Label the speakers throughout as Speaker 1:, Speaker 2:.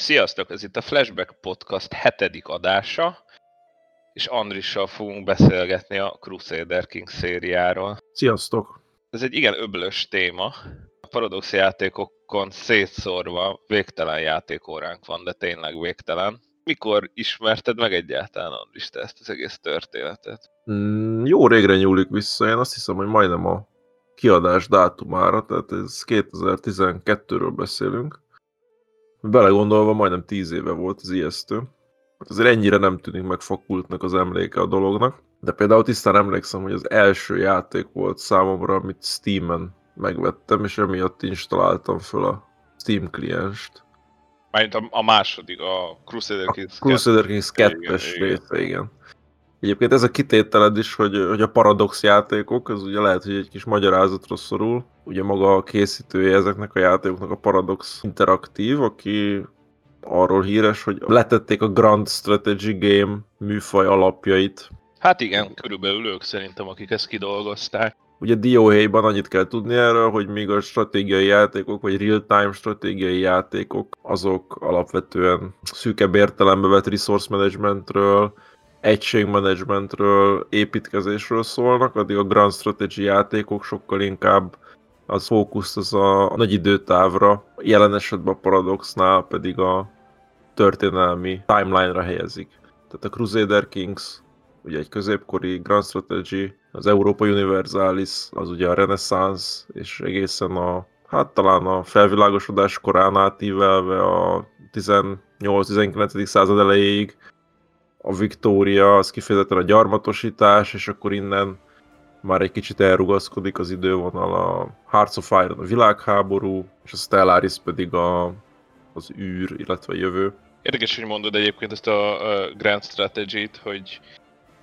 Speaker 1: Sziasztok, ez itt a Flashback Podcast hetedik adása, és Andrissal fogunk beszélgetni a Crusader King szériáról.
Speaker 2: Sziasztok!
Speaker 1: Ez egy igen öblös téma. A Paradox játékokon szétszórva végtelen játékóránk van, de tényleg végtelen. Mikor ismerted meg egyáltalán, Andris, te ezt az egész történetet?
Speaker 2: Mm, jó régre nyúlik vissza, én azt hiszem, hogy majdnem a kiadás dátumára, tehát ez 2012-ről beszélünk. Belegondolva majdnem 10 éve volt az ijesztő. Azért ennyire nem tűnik megfakultnak az emléke a dolognak. De például tisztán emlékszem, hogy az első játék volt számomra, amit Steam-en megvettem, és emiatt installáltam föl a Steam klienst.
Speaker 1: Mármint a, a második, a Crusader Kings
Speaker 2: A Crusader Kings 2-es része, igen. Egyébként ez a kitételed is, hogy, hogy a paradox játékok, ez ugye lehet, hogy egy kis magyarázatra szorul. Ugye maga a készítője ezeknek a játékoknak a Paradox Interaktív, aki arról híres, hogy letették a Grand Strategy Game műfaj alapjait.
Speaker 1: Hát igen, körülbelül ők szerintem, akik ezt kidolgozták.
Speaker 2: Ugye DOA-ban annyit kell tudni erről, hogy míg a stratégiai játékok, vagy real-time stratégiai játékok, azok alapvetően szűkebb értelembe vett resource managementről, egységmenedzsmentről, építkezésről szólnak, addig a Grand Strategy játékok sokkal inkább az fókuszt az a, nagy időtávra, jelen esetben a Paradoxnál pedig a történelmi timeline-ra helyezik. Tehát a Crusader Kings, ugye egy középkori Grand Strategy, az Europa Universalis, az ugye a Renaissance, és egészen a, hát talán a felvilágosodás korán átívelve a 18-19. század elejéig a Victoria, az kifejezetten a gyarmatosítás, és akkor innen már egy kicsit elrugaszkodik az idővonal a Hearts of Iron a világháború, és a Stellaris pedig a, az űr, illetve a jövő.
Speaker 1: Érdekes, hogy mondod egyébként ezt a, Grand Strategy-t, hogy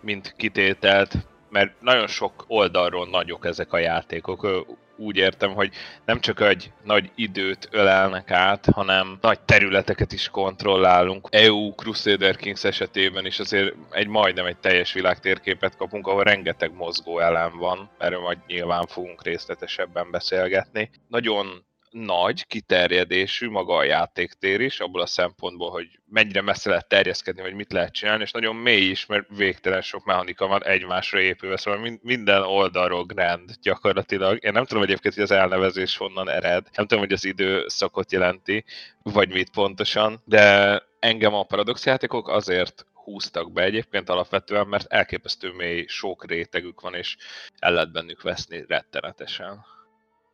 Speaker 1: mint kitételt, mert nagyon sok oldalról nagyok ezek a játékok úgy értem, hogy nem csak egy nagy időt ölelnek át, hanem nagy területeket is kontrollálunk. EU Crusader Kings esetében is azért egy majdnem egy teljes világtérképet kapunk, ahol rengeteg mozgó elem van, erről majd nyilván fogunk részletesebben beszélgetni. Nagyon nagy kiterjedésű maga a játéktér is, abból a szempontból, hogy mennyire messze lehet terjeszkedni, vagy mit lehet csinálni, és nagyon mély is, mert végtelen sok mechanika van egymásra épülve, szóval minden oldalról grand gyakorlatilag. Én nem tudom egyébként, hogy az elnevezés honnan ered, nem tudom, hogy az időszakot jelenti, vagy mit pontosan, de engem a paradox játékok azért húztak be egyébként alapvetően, mert elképesztő mély sok rétegük van, és el lehet bennük veszni rettenetesen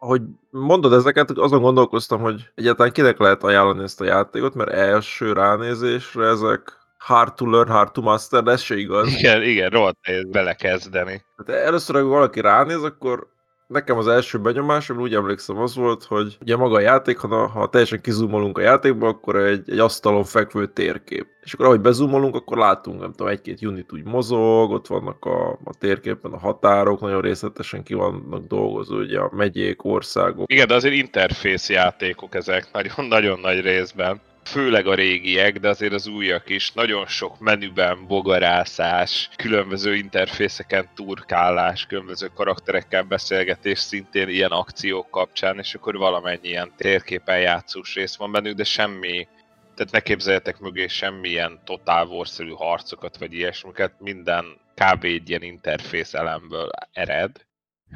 Speaker 2: ahogy mondod ezeket, azon gondolkoztam, hogy egyáltalán kinek lehet ajánlani ezt a játékot, mert első ránézésre ezek hard to learn, hard to master, de ez se igaz.
Speaker 1: Igen, igen, rohadt nehéz belekezdeni.
Speaker 2: Hát először, ha valaki ránéz, akkor nekem az első benyomásom, úgy emlékszem, az volt, hogy ugye maga a játék, ha, ha teljesen kizumolunk a játékba, akkor egy, egy asztalon fekvő térkép. És akkor ahogy bezumolunk, akkor látunk, nem tudom, egy-két unit úgy mozog, ott vannak a, a térképen a határok, nagyon részletesen ki vannak dolgozó, ugye a megyék, országok.
Speaker 1: Igen, de azért interfész játékok ezek nagyon-nagyon nagy részben főleg a régiek, de azért az újak is. Nagyon sok menüben bogarászás, különböző interfészeken turkálás, különböző karakterekkel beszélgetés, szintén ilyen akciók kapcsán, és akkor valamennyi ilyen térképen játszós rész van bennük, de semmi tehát ne képzeljetek mögé semmilyen totál warszerű harcokat, vagy ilyesmiket, minden kb. egy ilyen interfész elemből ered.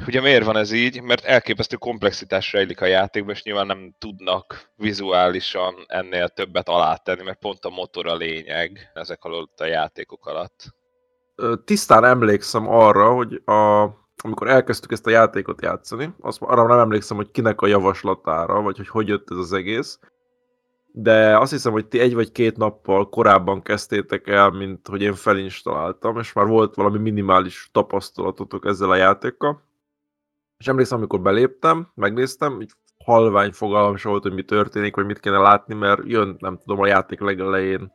Speaker 1: Ugye miért van ez így? Mert elképesztő komplexitás rejlik a játékban, és nyilván nem tudnak vizuálisan ennél többet alátenni, mert pont a motor a lényeg ezek alatt a játékok alatt.
Speaker 2: Tisztán emlékszem arra, hogy a, amikor elkezdtük ezt a játékot játszani, azt arra nem emlékszem, hogy kinek a javaslatára, vagy hogy hogy jött ez az egész, de azt hiszem, hogy ti egy vagy két nappal korábban kezdtétek el, mint hogy én felinstaláltam, és már volt valami minimális tapasztalatotok ezzel a játékkal, és emlékszem, amikor beléptem, megnéztem, így halvány fogalmam sem volt, hogy mi történik, vagy mit kéne látni, mert jön, nem tudom, a játék legelején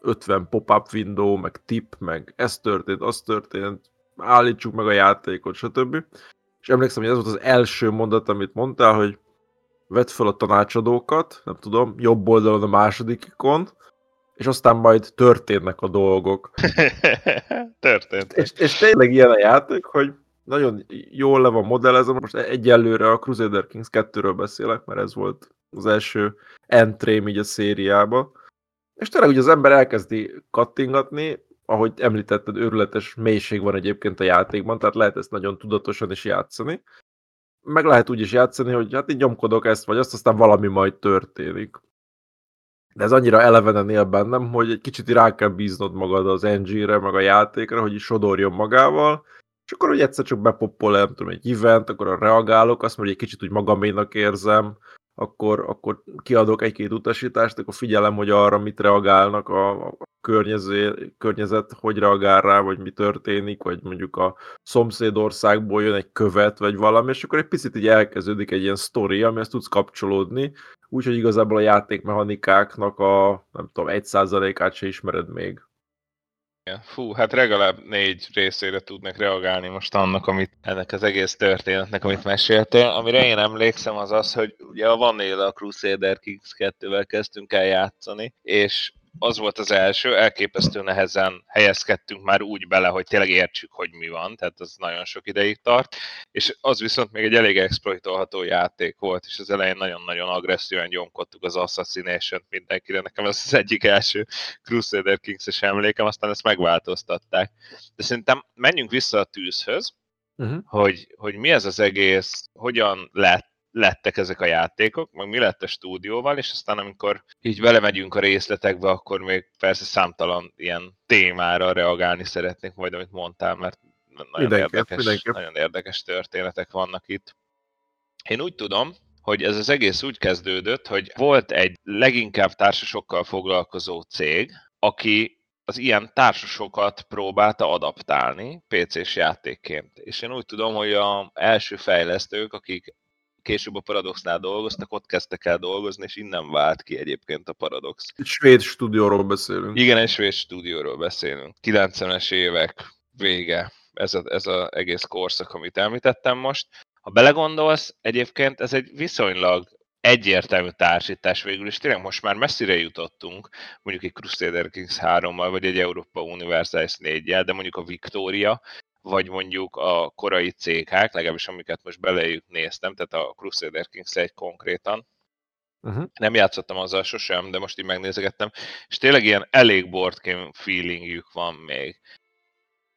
Speaker 2: 50 pop-up window, meg tip, meg ez történt, az történt, állítsuk meg a játékot, stb. És emlékszem, hogy ez volt az első mondat, amit mondtál, hogy vedd fel a tanácsadókat, nem tudom, jobb oldalon a második ikon, és aztán majd történnek a dolgok.
Speaker 1: Történt.
Speaker 2: És, és tényleg ilyen a játék, hogy nagyon jól le van modellezve, most egyelőre a Crusader Kings 2-ről beszélek, mert ez volt az első entrém így a szériába. És tényleg ugye az ember elkezdi kattingatni, ahogy említetted, őrületes mélység van egyébként a játékban, tehát lehet ezt nagyon tudatosan is játszani. Meg lehet úgy is játszani, hogy hát így nyomkodok ezt vagy azt, aztán valami majd történik. De ez annyira elevenen él bennem, hogy egy kicsit rá kell bíznod magad az engine-re, meg a játékra, hogy sodorjon magával, és akkor, hogy egyszer csak bepoppol, nem tudom, egy event, akkor reagálok, azt mondja, hogy egy kicsit úgy magaménak érzem, akkor, akkor kiadok egy-két utasítást, akkor figyelem, hogy arra mit reagálnak a, a környező, környezet, hogy reagál rá, vagy mi történik, vagy mondjuk a szomszédországból jön egy követ, vagy valami, és akkor egy picit így elkezdődik egy ilyen sztori, amihez tudsz kapcsolódni, úgyhogy igazából a játékmechanikáknak a, nem tudom, egy százalékát se ismered még.
Speaker 1: Fú, hát legalább négy részére tudnak reagálni most annak, amit ennek az egész történetnek, amit meséltél. Amire én emlékszem az az, hogy ugye a Vanilla Crusader Kings 2-vel kezdtünk el játszani, és az volt az első, elképesztő nehezen helyezkedtünk már úgy bele, hogy tényleg értsük, hogy mi van, tehát az nagyon sok ideig tart, és az viszont még egy elég exploitolható játék volt, és az elején nagyon-nagyon agresszíven gyomkodtuk az Assassination-t mindenkire, nekem ez az egyik első Crusader Kings-es emlékem, aztán ezt megváltoztatták. De szerintem menjünk vissza a tűzhöz, uh-huh. hogy, hogy mi ez az egész, hogyan lett lettek ezek a játékok, meg mi lett a stúdióval, és aztán amikor így belemegyünk a részletekbe, akkor még persze számtalan ilyen témára reagálni szeretnék majd, amit mondtál, mert nagyon, mindenképp, érdekes, mindenképp. nagyon érdekes történetek vannak itt. Én úgy tudom, hogy ez az egész úgy kezdődött, hogy volt egy leginkább társasokkal foglalkozó cég, aki az ilyen társasokat próbálta adaptálni PC-s játékként. És én úgy tudom, hogy a első fejlesztők, akik később a Paradoxnál dolgoztak, ott kezdtek el dolgozni, és innen vált ki egyébként a Paradox.
Speaker 2: Egy svéd stúdióról beszélünk.
Speaker 1: Igen, egy svéd stúdióról beszélünk. 90-es évek vége, ez az ez a egész korszak, amit említettem most. Ha belegondolsz, egyébként ez egy viszonylag egyértelmű társítás végül, és tényleg most már messzire jutottunk, mondjuk egy Crusader Kings 3-mal, vagy egy Europa Universalis 4-jel, de mondjuk a Victoria vagy mondjuk a korai CK-k, legalábbis amiket most belejük néztem, tehát a Crusader Kings egy konkrétan, Uh-huh. Nem játszottam azzal sosem, de most így megnézegettem, és tényleg ilyen elég board game feelingjük van még.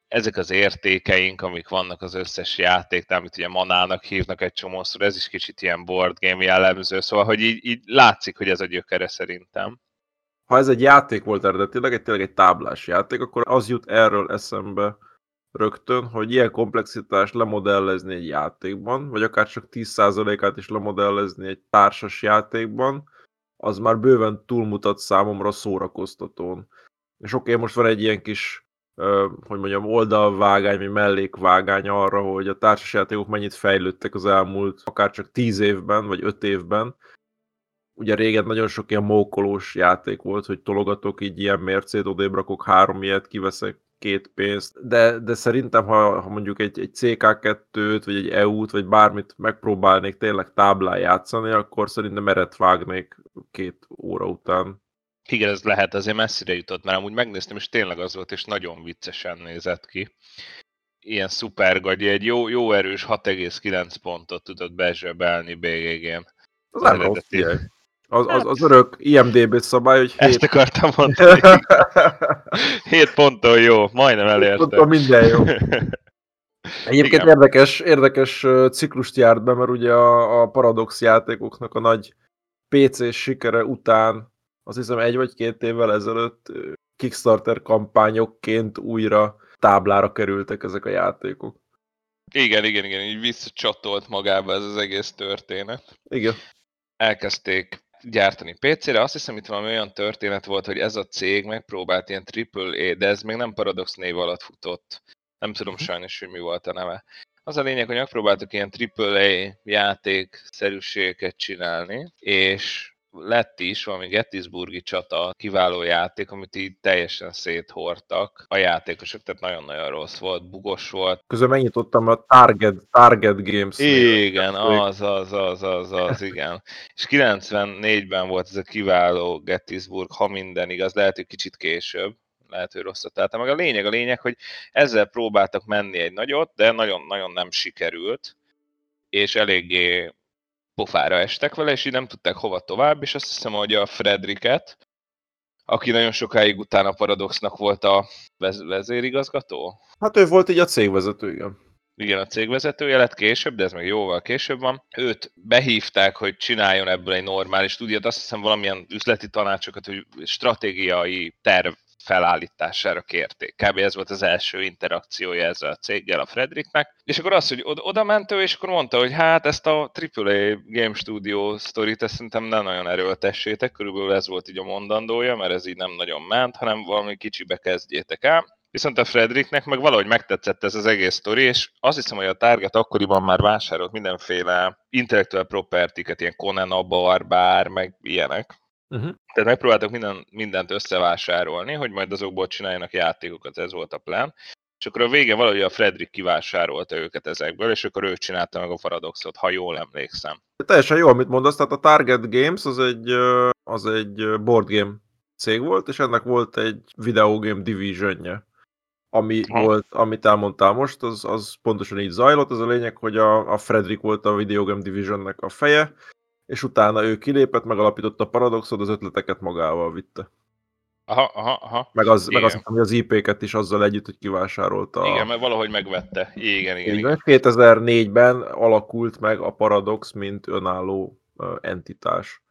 Speaker 1: Ezek az értékeink, amik vannak az összes játék, amit ugye manának hívnak egy csomószor, ez is kicsit ilyen board game jellemző, szóval hogy így, így látszik, hogy ez a gyökere szerintem.
Speaker 2: Ha ez egy játék volt eredetileg, egy tényleg egy táblás játék, akkor az jut erről eszembe, rögtön, hogy ilyen komplexitást lemodellezni egy játékban, vagy akár csak 10%-át is lemodellezni egy társas játékban, az már bőven túlmutat számomra szórakoztatón. És oké, okay, most van egy ilyen kis, hogy mondjam, oldalvágány, vagy mellékvágány arra, hogy a társasjátékok mennyit fejlődtek az elmúlt akár csak 10 évben, vagy 5 évben. Ugye régen nagyon sok ilyen mókolós játék volt, hogy tologatok így ilyen mércét, odébb rakok három ilyet, kiveszek két pénzt, de, de szerintem, ha, ha mondjuk egy, egy CK2-t, vagy egy EU-t, vagy bármit megpróbálnék tényleg táblán játszani, akkor szerintem meret vágnék két óra után.
Speaker 1: Igen, ez lehet, azért messzire jutott, mert amúgy megnéztem, és tényleg az volt, és nagyon viccesen nézett ki. Ilyen szuper gagyi, egy jó, jó erős 6,9 pontot tudott bezsebelni BGG-n.
Speaker 2: Az, az eredeti. Az, az, az örök IMDB szabály, hogy
Speaker 1: 7... Ezt akartam mondani. 7 ponton jó, majdnem elérte.
Speaker 2: Ponton minden jó. Egyébként Igen. érdekes, érdekes ciklust járt be, mert ugye a, a Paradox játékoknak a nagy PC sikere után, azt hiszem egy vagy két évvel ezelőtt Kickstarter kampányokként újra táblára kerültek ezek a játékok.
Speaker 1: Igen, igen, igen, így visszacsatolt magába ez az egész történet.
Speaker 2: Igen.
Speaker 1: Elkezdték gyártani PC-re. Azt hiszem, itt valami olyan történet volt, hogy ez a cég megpróbált ilyen AAA, de ez még nem Paradox név alatt futott. Nem tudom mhm. sajnos, hogy mi volt a neve. Az a lényeg, hogy megpróbáltuk ilyen AAA játékszerűségeket csinálni, és lett is valami Gettysburgi csata kiváló játék, amit így teljesen széthortak a játékosok, tehát nagyon-nagyon rossz volt, bugos volt.
Speaker 2: Közben megnyitottam a Target, Target Games.
Speaker 1: Igen, az, az, az, az, az, igen. És 94-ben volt ez a kiváló Gettysburg, ha minden igaz, lehet, hogy kicsit később, lehet, hogy rosszat találtam. Meg a lényeg, a lényeg, hogy ezzel próbáltak menni egy nagyot, de nagyon-nagyon nem sikerült, és eléggé pofára estek vele, és így nem tudták hova tovább, és azt hiszem, hogy a Fredriket, aki nagyon sokáig utána Paradoxnak volt a vez- vezérigazgató.
Speaker 2: Hát ő volt így a cégvezető, igen.
Speaker 1: Igen, a cégvezetője lett később, de ez meg jóval később van. Őt behívták, hogy csináljon ebből egy normális stúdiót, azt hiszem valamilyen üzleti tanácsokat, hogy stratégiai terv felállítására kérték. Kb. ez volt az első interakciója ezzel a céggel, a Fredericknek. És akkor az, hogy oda, oda ment ő, és akkor mondta, hogy hát ezt a AAA Game Studio sztorit, ezt szerintem nem nagyon erőltessétek, körülbelül ez volt így a mondandója, mert ez így nem nagyon ment, hanem valami kicsibe kezdjétek el. Viszont a Fredericknek meg valahogy megtetszett ez az egész sztori, és azt hiszem, hogy a Target akkoriban már vásárolt mindenféle intellectual property-ket, ilyen Conan a Barbár, meg ilyenek. Uh-huh. Tehát megpróbáltak minden, mindent összevásárolni, hogy majd azokból csináljanak játékokat, ez volt a plán. És akkor a végén valahogy a Frederick kivásárolta őket ezekből, és akkor ő csinálta meg a Paradoxot, ha jól emlékszem.
Speaker 2: Teljesen jó, amit mondasz, tehát a Target Games az egy, az egy board game cég volt, és ennek volt egy videogame divisionje ami ha. volt, amit elmondtál most, az, az pontosan így zajlott. Az a lényeg, hogy a, a Frederick volt a Video Game Divisionnek a feje, és utána ő kilépett, megalapította a Paradoxot, az ötleteket magával vitte.
Speaker 1: Aha, aha, aha.
Speaker 2: Meg, az, meg azt hogy az IP-ket is azzal együtt, hogy kivásárolta.
Speaker 1: Igen, mert valahogy megvette. Igen, igen. igen.
Speaker 2: 2004-ben alakult meg a Paradox, mint önálló entitás.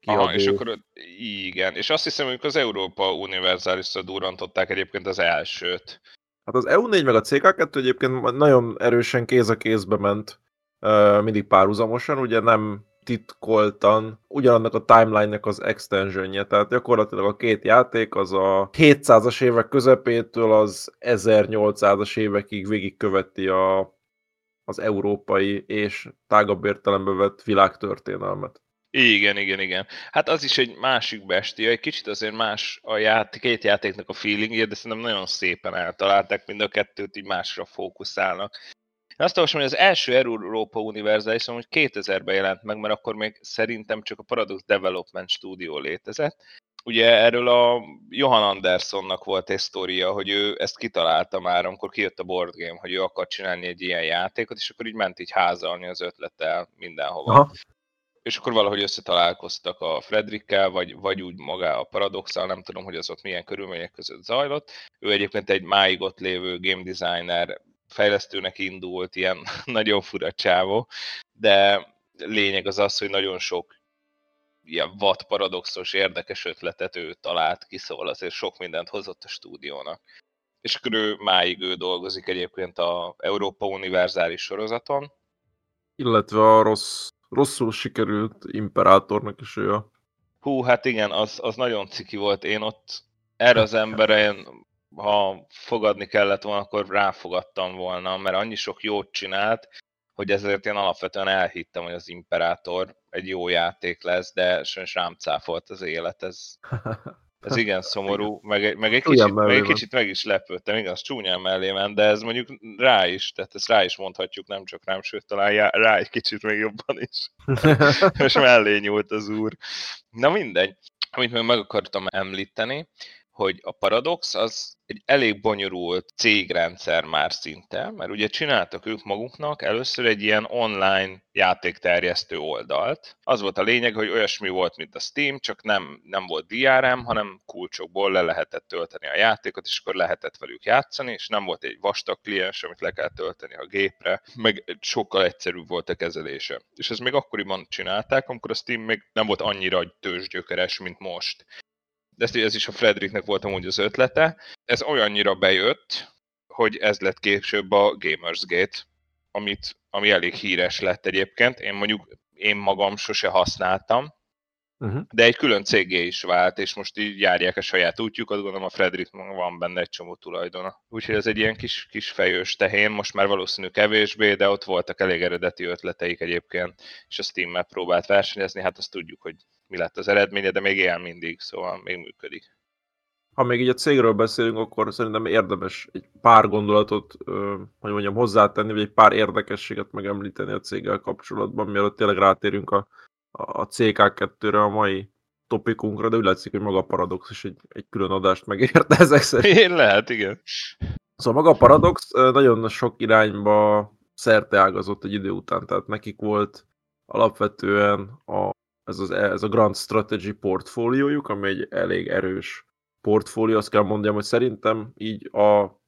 Speaker 1: Kiadó. Aha, és akkor igen, és azt hiszem, hogy az Európa universalis durrantották egyébként az elsőt.
Speaker 2: Hát az EU4 meg a CK2 egyébként nagyon erősen kéz a kézbe ment, mindig párhuzamosan, ugye nem titkoltan ugyanannak a timeline-nek az extensionje, tehát gyakorlatilag a két játék az a 700-as évek közepétől az 1800-as évekig végigköveti a, az európai és tágabb értelembe vett világtörténelmet.
Speaker 1: Igen, igen, igen. Hát az is egy másik bestia, egy kicsit azért más a játék, két játéknak a feelingje, de szerintem nagyon szépen eltalálták, mind a kettőt így másra fókuszálnak. Azt olvasom, hogy az első Europa Universalis hogy 2000-ben jelent meg, mert akkor még szerintem csak a Paradox Development Studio létezett. Ugye erről a Johan Andersonnak volt egy sztoria, hogy ő ezt kitalálta már, amikor kijött a board game, hogy ő akar csinálni egy ilyen játékot, és akkor így ment így házalni az ötlettel mindenhova. Aha és akkor valahogy összetalálkoztak a Fredrikkel, vagy, vagy úgy maga a Paradoxal, nem tudom, hogy az ott milyen körülmények között zajlott. Ő egyébként egy máig ott lévő game designer, fejlesztőnek indult, ilyen nagyon fura csávó, de lényeg az az, hogy nagyon sok ilyen vad paradoxos, érdekes ötletet ő talált ki, szóval azért sok mindent hozott a stúdiónak. És ő máig ő dolgozik egyébként a Európa Univerzális sorozaton.
Speaker 2: Illetve a rossz rosszul sikerült Imperátornak is ő a...
Speaker 1: Hú, hát igen, az, az nagyon ciki volt. Én ott erre az emberre, én, ha fogadni kellett volna, akkor ráfogadtam volna, mert annyi sok jót csinált, hogy ezért én alapvetően elhittem, hogy az Imperátor egy jó játék lesz, de sajnos rám cáfolt az élet, ez, ez igen szomorú, meg, meg, egy, kicsit, meg egy kicsit meg is lepődtem, igaz, csúnyán mellé ment, de ez mondjuk rá is, tehát ezt rá is mondhatjuk, nem csak rám, sőt talán rá egy kicsit még jobban is. Most mellé nyúlt az úr. Na mindegy. Amit még meg akartam említeni, hogy a Paradox az egy elég bonyolult cégrendszer már szinte, mert ugye csináltak ők maguknak először egy ilyen online játékterjesztő oldalt. Az volt a lényeg, hogy olyasmi volt, mint a Steam, csak nem, nem volt DRM, hanem kulcsokból le lehetett tölteni a játékot, és akkor lehetett velük játszani, és nem volt egy vastag kliens, amit le kell tölteni a gépre, meg sokkal egyszerűbb volt a kezelése. És ezt még akkoriban csinálták, amikor a Steam még nem volt annyira tőzsgyökeres, mint most ezt, ez is a Fredericknek volt amúgy az ötlete. Ez olyannyira bejött, hogy ez lett később a Gamersgate, amit, ami elég híres lett egyébként. Én mondjuk én magam sose használtam, uh-huh. de egy külön cégé is vált, és most így járják a saját útjukat, gondolom a Frederick van benne egy csomó tulajdona. Úgyhogy ez egy ilyen kis, kis fejős tehén, most már valószínű kevésbé, de ott voltak elég eredeti ötleteik egyébként, és a Steam-mel próbált versenyezni, hát azt tudjuk, hogy mi lett az eredménye, de még él mindig, szóval még működik.
Speaker 2: Ha még így a cégről beszélünk, akkor szerintem érdemes egy pár gondolatot, hogy mondjam, hozzátenni, vagy egy pár érdekességet megemlíteni a céggel kapcsolatban, mielőtt tényleg rátérünk a, a CK2-re a mai topikunkra, de úgy látszik, hogy maga a Paradox is egy, egy külön adást megérte ezek szerint.
Speaker 1: Én lehet, igen.
Speaker 2: Szóval maga a Paradox nagyon sok irányba szerte ágazott egy idő után, tehát nekik volt alapvetően a ez, az, ez a Grand Strategy portfóliójuk, ami egy elég erős portfólió, azt kell mondjam, hogy szerintem így a,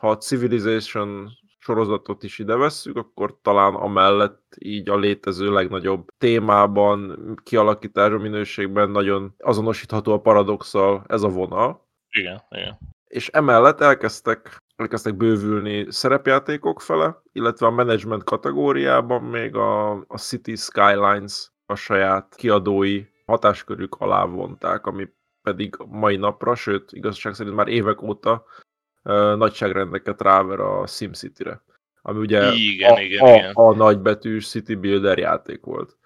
Speaker 2: ha a Civilization sorozatot is ide vesszük, akkor talán amellett így a létező legnagyobb témában, kialakításra minőségben nagyon azonosítható a paradoxal ez a vonal.
Speaker 1: Igen, igen.
Speaker 2: És emellett elkezdtek, elkezdtek bővülni szerepjátékok fele, illetve a management kategóriában még a, a City Skylines a saját kiadói hatáskörük alá vonták, ami pedig mai napra, sőt, igazság szerint már évek óta uh, nagyságrendeket ráver a SimCity-re. Ami ugye
Speaker 1: igen,
Speaker 2: a,
Speaker 1: igen,
Speaker 2: a,
Speaker 1: igen.
Speaker 2: a nagybetűs City Builder játék volt.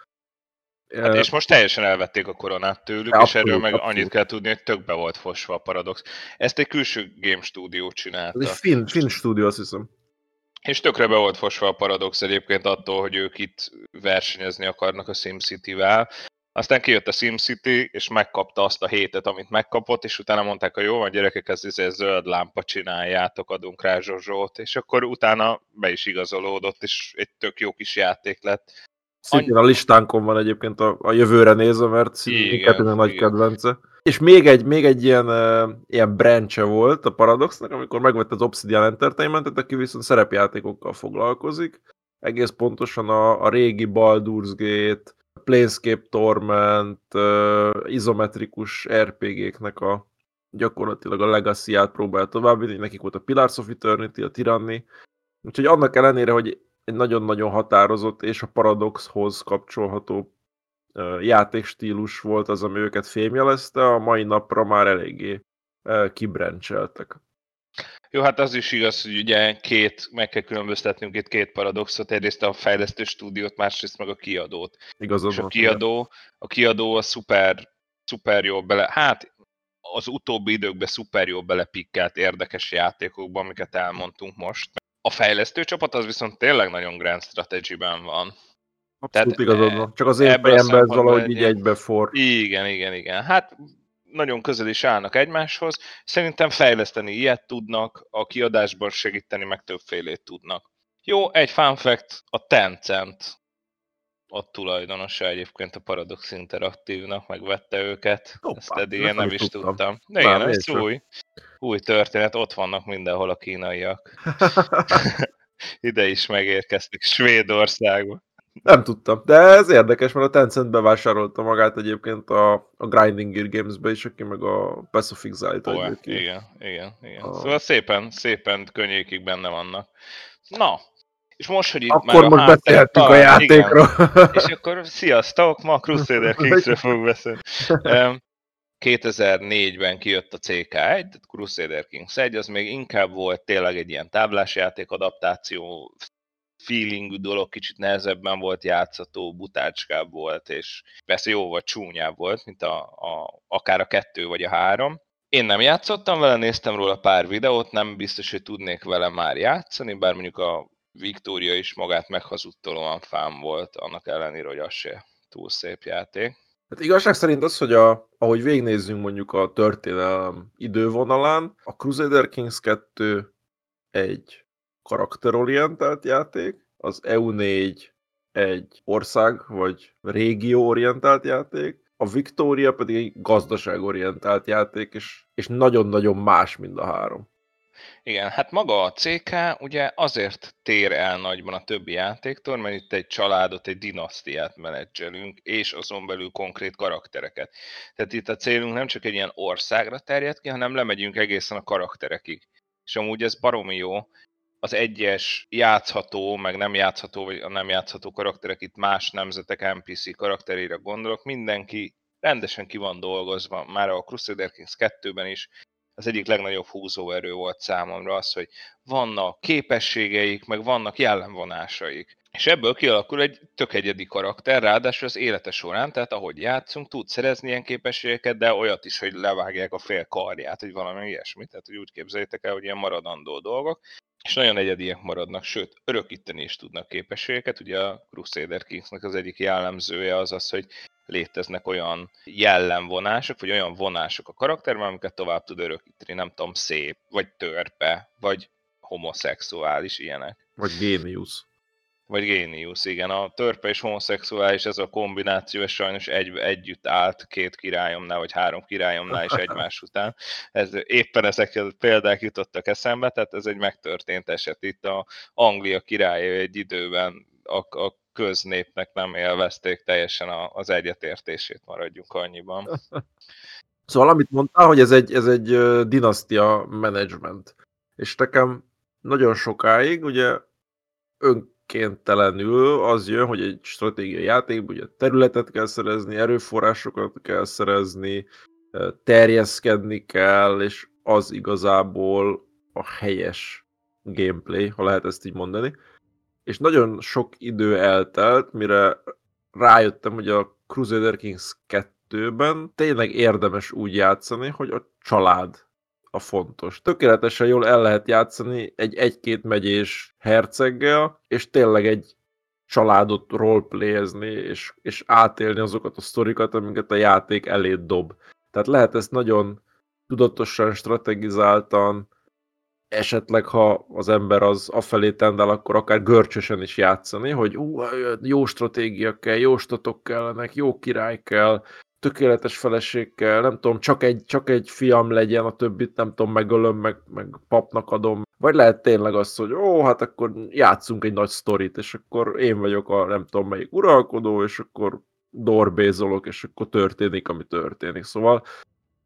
Speaker 1: Hát és most teljesen elvették a koronát tőlük,
Speaker 2: Abszolút,
Speaker 1: és erről meg
Speaker 2: abszolút.
Speaker 1: annyit kell tudni, hogy tökbe volt fosva a Paradox. Ezt egy külső game stúdió csinálta.
Speaker 2: Ez egy finn, finn stúdió, azt hiszem.
Speaker 1: És tökre be volt fosva a Paradox egyébként attól, hogy ők itt versenyezni akarnak a SimCity-vel. Aztán kijött a SimCity, és megkapta azt a hétet, amit megkapott, és utána mondták, hogy jó van gyerekek, ez izé zöld lámpa csináljátok, adunk rá zsozsót, és akkor utána be is igazolódott, és egy tök jó kis játék lett.
Speaker 2: Szintén a listánkon van egyébként a, a jövőre nézve, mert Kettőnek nagy kedvence. És még egy, még egy ilyen, uh, ilyen branche volt a Paradoxnak, amikor megvett az Obsidian Entertainmentet, aki viszont szerepjátékokkal foglalkozik. Egész pontosan a, a régi Baldur's Gate, Planescape Torment, uh, izometrikus RPG-knek a gyakorlatilag a legacy-át próbált továbbvinni, nekik volt a Pillars of Eternity, a Tyranny, úgyhogy annak ellenére, hogy egy nagyon-nagyon határozott és a Paradoxhoz kapcsolható játékstílus volt az, ami őket fémjelezte, a mai napra már eléggé kibrencseltek.
Speaker 1: Jó, hát az is igaz, hogy ugye két, meg kell különböztetnünk itt két paradoxot, egyrészt a fejlesztő stúdiót, másrészt meg a kiadót.
Speaker 2: Igazad
Speaker 1: És a kiadó, a kiadó a szuper, szuper jó bele, hát az utóbbi időkben szuper jó belepikkelt érdekes játékokba, amiket elmondtunk most. A fejlesztő csapat az viszont tényleg nagyon grand strategy-ben van.
Speaker 2: Abszolút
Speaker 1: tehát,
Speaker 2: igazad van. Csak az én fejemben ez valahogy így egybefor.
Speaker 1: Igen, igen, igen. Hát nagyon közel is állnak egymáshoz. Szerintem fejleszteni ilyet tudnak, a kiadásban segíteni meg többfélét tudnak. Jó, egy fun fact, a Tencent a tulajdonosa egyébként a Paradox Interaktívnak, megvette őket.
Speaker 2: Hoppá,
Speaker 1: Ezt eddig én
Speaker 2: nem is tudtam.
Speaker 1: tudtam. De igen, ez új. Új történet, ott vannak mindenhol a kínaiak. Ide is megérkeztek, Svédországba.
Speaker 2: Nem tudtam, de ez érdekes, mert a Tencent bevásárolta magát egyébként a, a Grinding Gear Games-be is, aki meg a Pass of Exile-t ki.
Speaker 1: igen, igen, igen.
Speaker 2: A-
Speaker 1: Szóval szépen, szépen könnyékig benne vannak. Na, és most, hogy itt
Speaker 2: Akkor
Speaker 1: már a
Speaker 2: most
Speaker 1: háttér-
Speaker 2: beszélhetünk a
Speaker 1: talán, igen.
Speaker 2: játékról.
Speaker 1: És akkor sziasztok, ma a Crusader Kings-ről fogunk beszélni. Em, 2004-ben kijött a CK1, tehát Crusader Kings 1, az még inkább volt tényleg egy ilyen táblásjáték adaptáció, feelingű dolog, kicsit nehezebben volt játszható, butácskább volt, és persze jóval csúnyább volt, mint a, a, akár a kettő vagy a három. Én nem játszottam vele, néztem róla pár videót, nem biztos, hogy tudnék vele már játszani, bár mondjuk a Victoria is magát meghazudtolóan fám volt, annak ellenére, hogy az se túl szép játék.
Speaker 2: Hát igazság szerint az, hogy a, ahogy végignézzünk mondjuk a történelem idővonalán, a Crusader Kings 2 egy karakterorientált játék, az EU4 egy ország vagy régióorientált játék, a Victoria pedig egy gazdaságorientált játék, és, és nagyon-nagyon más, mint a három.
Speaker 1: Igen, hát maga a CK ugye azért tér el nagyban a többi játéktól, mert itt egy családot, egy dinasztiát menedzselünk, és azon belül konkrét karaktereket. Tehát itt a célunk nem csak egy ilyen országra terjed ki, hanem lemegyünk egészen a karakterekig. És amúgy ez baromi jó, az egyes játszható, meg nem játszható, vagy a nem játszható karakterek, itt más nemzetek NPC karakterére gondolok, mindenki rendesen ki van dolgozva, már a Crusader Kings 2-ben is, az egyik legnagyobb húzóerő volt számomra az, hogy vannak képességeik, meg vannak jellemvonásaik. És ebből kialakul egy tök egyedi karakter, ráadásul az élete során, tehát ahogy játszunk, tud szerezni ilyen képességeket, de olyat is, hogy levágják a fél karját, hogy valami ilyesmi. Tehát hogy úgy képzeljétek el, hogy ilyen maradandó dolgok. És nagyon egyediek maradnak, sőt, örökíteni is tudnak képességeket. Ugye a Crusader Kingsnek az egyik jellemzője az az, hogy léteznek olyan jellemvonások, vagy olyan vonások a karakterben, amiket tovább tud örökíteni, nem tudom, szép, vagy törpe, vagy homoszexuális ilyenek.
Speaker 2: Vagy Génius.
Speaker 1: Vagy géniusz, igen. A törpe és homoszexuális, ez a kombináció, ez sajnos egy, együtt állt két királyomnál, vagy három királyomnál is egymás után. Ez, éppen ezek a példák jutottak eszembe, tehát ez egy megtörtént eset. Itt a Anglia király egy időben a, a köznépnek nem élvezték teljesen az egyetértését, maradjunk annyiban.
Speaker 2: Szóval amit mondtál, hogy ez egy, ez egy dinasztia management. És nekem nagyon sokáig ugye önkéntelenül az jön, hogy egy stratégiai játékban ugye területet kell szerezni, erőforrásokat kell szerezni, terjeszkedni kell, és az igazából a helyes gameplay, ha lehet ezt így mondani. És nagyon sok idő eltelt, mire rájöttem, hogy a Crusader Kings 2-ben tényleg érdemes úgy játszani, hogy a család a fontos. Tökéletesen jól el lehet játszani egy egy-két megyés herceggel, és tényleg egy családot roleplayezni, és, és átélni azokat a sztorikat, amiket a játék elé dob. Tehát lehet ezt nagyon tudatosan, strategizáltan, esetleg ha az ember az afelé tendel, akkor akár görcsösen is játszani, hogy ú, jó stratégia kell, jó statok kellenek, jó király kell, tökéletes feleségkel, nem tudom, csak egy, csak egy fiam legyen, a többit nem tudom, megölöm, meg, meg papnak adom. Vagy lehet tényleg az, hogy ó, hát akkor játszunk egy nagy sztorit, és akkor én vagyok a nem tudom melyik uralkodó, és akkor dorbézolok, és akkor történik, ami történik. Szóval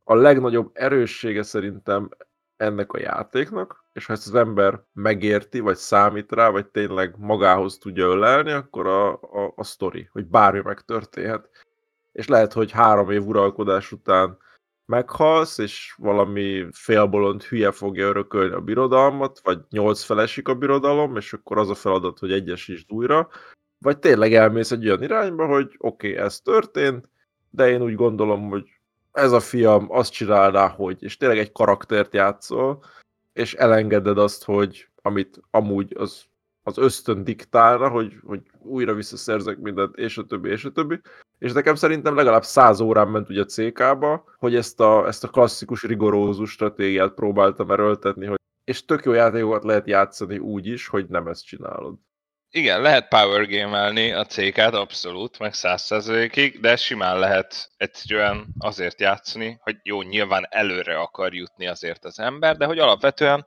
Speaker 2: a legnagyobb erőssége szerintem ennek a játéknak, és ha ezt az ember megérti, vagy számít rá, vagy tényleg magához tudja ölelni, akkor a, a, a sztori, hogy bármi megtörténhet. És lehet, hogy három év uralkodás után meghalsz, és valami félbolond hülye fogja örökölni a birodalmat, vagy nyolc felesik a birodalom, és akkor az a feladat, hogy egyesítsd újra, vagy tényleg elmész egy olyan irányba, hogy oké, okay, ez történt, de én úgy gondolom, hogy ez a fiam azt csinálná, hogy, és tényleg egy karaktert játszol, és elengeded azt, hogy amit amúgy az, az ösztön diktálna, hogy, hogy újra visszaszerzek mindent, és a többi, és a többi, és nekem szerintem legalább száz órán ment ugye CK-ba, hogy ezt a, ezt a klasszikus, rigorózus stratégiát próbáltam erőltetni, hogy és tök jó játékokat lehet játszani úgy is, hogy nem ezt csinálod.
Speaker 1: Igen, lehet power game-elni a CK-t abszolút, meg százszerzelékig, de simán lehet egyszerűen azért játszani, hogy jó, nyilván előre akar jutni azért az ember, de hogy alapvetően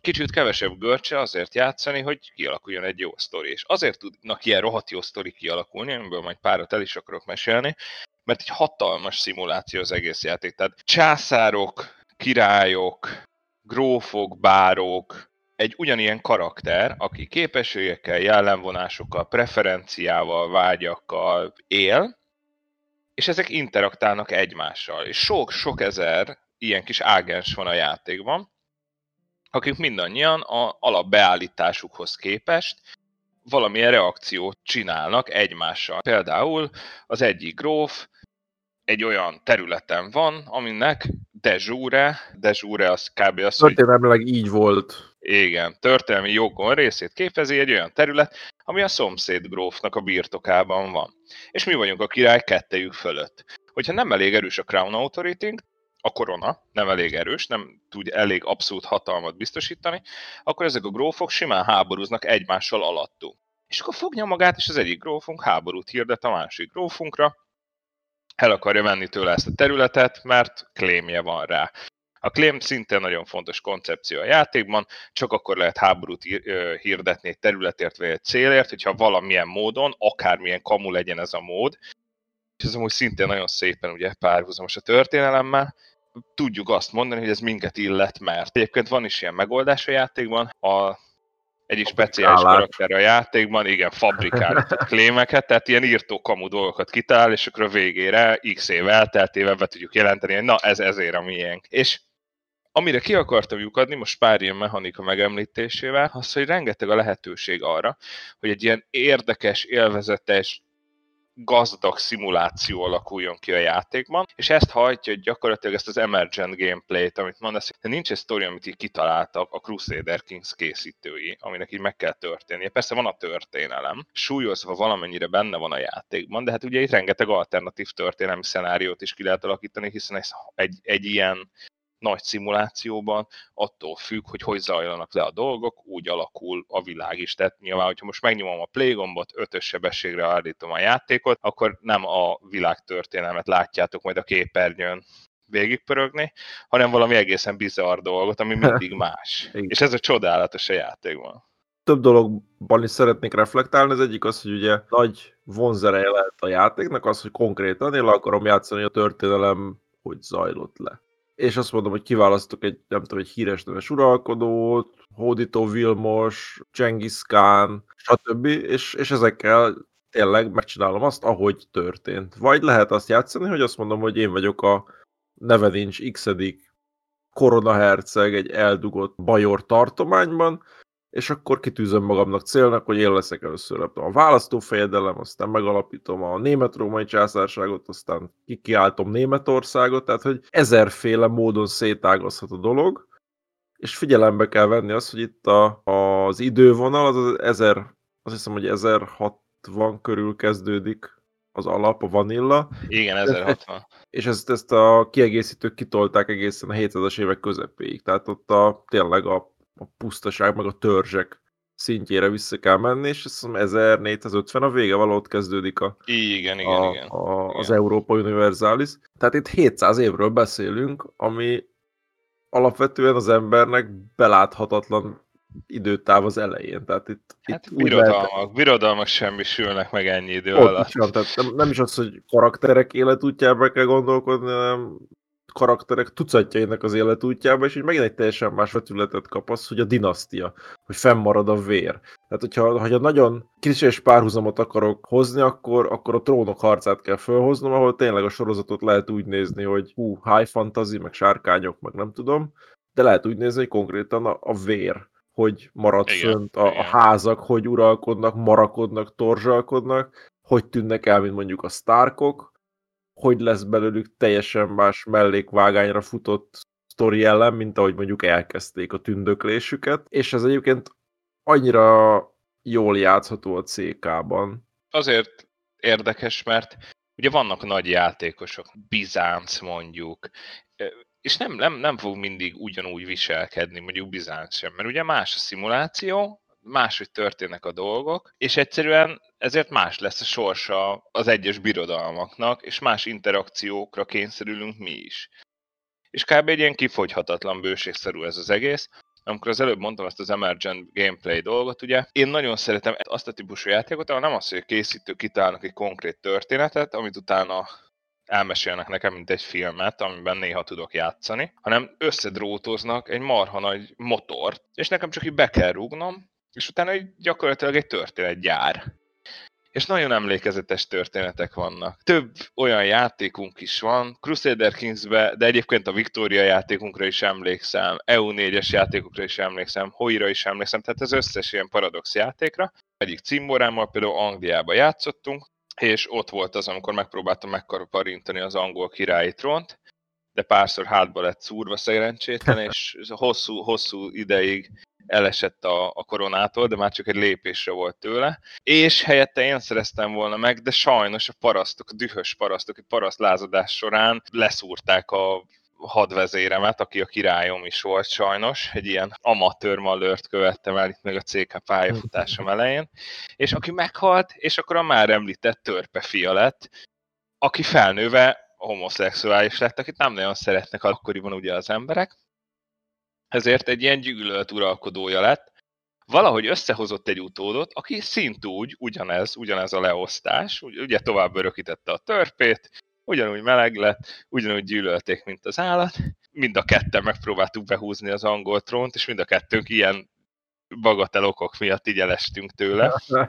Speaker 1: kicsit kevesebb görcse azért játszani, hogy kialakuljon egy jó sztori. És azért tudnak ilyen rohadt jó sztori kialakulni, amiből majd párat el is akarok mesélni, mert egy hatalmas szimuláció az egész játék. Tehát császárok, királyok, grófok, bárok, egy ugyanilyen karakter, aki képességekkel, jellemvonásokkal, preferenciával, vágyakkal él, és ezek interaktálnak egymással. És sok-sok ezer ilyen kis ágens van a játékban, akik mindannyian a alapbeállításukhoz képest valamilyen reakciót csinálnak egymással. Például az egyik gróf egy olyan területen van, aminek de jure, az kb. az,
Speaker 2: hogy... Történelmileg így volt.
Speaker 1: Igen, történelmi jogon részét képezi egy olyan terület, ami a szomszéd grófnak a birtokában van. És mi vagyunk a király kettejük fölött. Hogyha nem elég erős a Crown authority a korona nem elég erős, nem tud elég abszolút hatalmat biztosítani, akkor ezek a grófok simán háborúznak egymással alattú. És akkor fogja magát, és az egyik grófunk háborút hirdet a másik grófunkra, el akarja venni tőle ezt a területet, mert klémje van rá. A claim szintén nagyon fontos koncepció a játékban, csak akkor lehet háborút hirdetni egy területért vagy egy célért, hogyha valamilyen módon, akármilyen kamu legyen ez a mód, és ez amúgy szintén nagyon szépen ugye párhuzamos a történelemmel, tudjuk azt mondani, hogy ez minket illet, mert egyébként van is ilyen megoldás a játékban, a egyik speciális karakter a játékban, igen, fabrikál klémeket, tehát ilyen írtó kamu dolgokat kitalál, és akkor a végére x év elteltével be tudjuk jelenteni, hogy na ez ezért a miénk. És amire ki akartam lyukadni, most pár ilyen mechanika megemlítésével, az, hogy rengeteg a lehetőség arra, hogy egy ilyen érdekes, élvezetes, gazdag szimuláció alakuljon ki a játékban, és ezt hajtja gyakorlatilag ezt az emergent gameplayt, amit mondasz, de nincs egy sztori, amit így kitaláltak a Crusader Kings készítői, aminek így meg kell történnie. Persze van a történelem, súlyozva valamennyire benne van a játékban, de hát ugye itt rengeteg alternatív történelmi szenáriót is ki lehet alakítani, hiszen ez egy, egy ilyen nagy szimulációban attól függ, hogy hogy zajlanak le a dolgok, úgy alakul a világ is. Tehát nyilván, hogyha most megnyomom a play gombot, ötös sebességre állítom a játékot, akkor nem a világtörténelmet látjátok majd a képernyőn végigpörögni, hanem valami egészen bizarr dolgot, ami mindig más. És ez a csodálatos a játékban
Speaker 2: több dologban is szeretnék reflektálni. Az egyik az, hogy ugye nagy vonzereje lehet a játéknak, az, hogy konkrétan én le akarom játszani a történelem, hogy zajlott le. És azt mondom, hogy kiválasztok egy, nem tudom, egy híres neves uralkodót, Hódító Vilmos, Genghis Khan, stb. És, és ezekkel tényleg megcsinálom azt, ahogy történt. Vagy lehet azt játszani, hogy azt mondom, hogy én vagyok a neve nincs x koronaherceg egy eldugott bajor tartományban, és akkor kitűzöm magamnak célnak, hogy én leszek először a választófejedelem, aztán megalapítom a német-római császárságot, aztán kikiáltom Németországot, tehát hogy ezerféle módon szétágazhat a dolog, és figyelembe kell venni azt, hogy itt a, az idővonal az, az ezer, azt hiszem, hogy 1060 körül kezdődik az alap, a vanilla.
Speaker 1: Igen, 1060.
Speaker 2: És ezt, ezt a kiegészítők kitolták egészen a 700-as évek közepéig. Tehát ott a, tényleg a a pusztaság, meg a törzsek szintjére vissza kell menni, és azt hiszem 1450 a vége valahogy kezdődik a,
Speaker 1: igen, igen,
Speaker 2: a,
Speaker 1: igen.
Speaker 2: A,
Speaker 1: igen.
Speaker 2: az Európa Universalis. Tehát itt 700 évről beszélünk, ami alapvetően az embernek beláthatatlan időtáv az elején. Tehát itt,
Speaker 1: hát
Speaker 2: itt
Speaker 1: birodalmak, lehet... birodalmak semmisülnek meg ennyi idő
Speaker 2: Ott
Speaker 1: alatt.
Speaker 2: Sem, tehát nem, nem is az, hogy karakterek életútjába kell gondolkodni, hanem karakterek tucatjainak az életútjába, és így megint egy teljesen más vetületet kap az, hogy a dinasztia, hogy fennmarad a vér. Tehát, hogyha, hogyha nagyon kis párhuzamot akarok hozni, akkor, akkor a trónok harcát kell felhoznom, ahol tényleg a sorozatot lehet úgy nézni, hogy hú, high fantasy, meg sárkányok, meg nem tudom, de lehet úgy nézni, hogy konkrétan a, a vér, hogy marad igen, fönt, a, a házak, hogy uralkodnak, marakodnak, torzsalkodnak, hogy tűnnek el, mint mondjuk a Starkok, hogy lesz belőlük teljesen más mellékvágányra futott sztori ellen, mint ahogy mondjuk elkezdték a tündöklésüket, és ez egyébként annyira jól játszható a CK-ban.
Speaker 1: Azért érdekes, mert ugye vannak nagy játékosok, Bizánc mondjuk, és nem, nem, nem fog mindig ugyanúgy viselkedni, mondjuk Bizánc sem, mert ugye más a szimuláció, máshogy történnek a dolgok, és egyszerűen ezért más lesz a sorsa az egyes birodalmaknak, és más interakciókra kényszerülünk mi is. És kb. egy ilyen kifogyhatatlan bőségszerű ez az egész, amikor az előbb mondtam ezt az emergent gameplay dolgot, ugye, én nagyon szeretem azt a típusú játékot, ahol nem az, hogy a készítők kitálnak egy konkrét történetet, amit utána elmesélnek nekem, mint egy filmet, amiben néha tudok játszani, hanem összedrótoznak egy marha nagy motort, és nekem csak így be kell rúgnom, és utána egy, gyakorlatilag egy történetgyár. És nagyon emlékezetes történetek vannak. Több olyan játékunk is van, Crusader Kings-be, de egyébként a Victoria játékunkra is emlékszem, EU4-es játékokra is emlékszem, Hoira is emlékszem, tehát az összes ilyen paradox játékra. Egyik cimborámmal például Angliába játszottunk, és ott volt az, amikor megpróbáltam megkarparintani az angol királyi trónt, de párszor hátba lett szúrva szerencsétlen, és hosszú, hosszú ideig elesett a, a koronától, de már csak egy lépésre volt tőle, és helyette én szereztem volna meg, de sajnos a parasztok, a dühös parasztok, egy paraszt lázadás során leszúrták a hadvezéremet, aki a királyom is volt sajnos, egy ilyen amatőr malőrt követtem el itt meg a CK pályafutásom elején, és aki meghalt, és akkor a már említett törpe fia lett, aki felnőve homoszexuális lett, akit nem nagyon szeretnek akkoriban ugye az emberek, ezért egy ilyen gyűlölt uralkodója lett. Valahogy összehozott egy utódot, aki szintúgy ugyanez, ugyanez a leosztás, ugye tovább örökítette a törpét, ugyanúgy meleg lett, ugyanúgy gyűlölték, mint az állat. Mind a ketten megpróbáltuk behúzni az angol trónt, és mind a kettőnk ilyen bagatel okok miatt így elestünk tőle.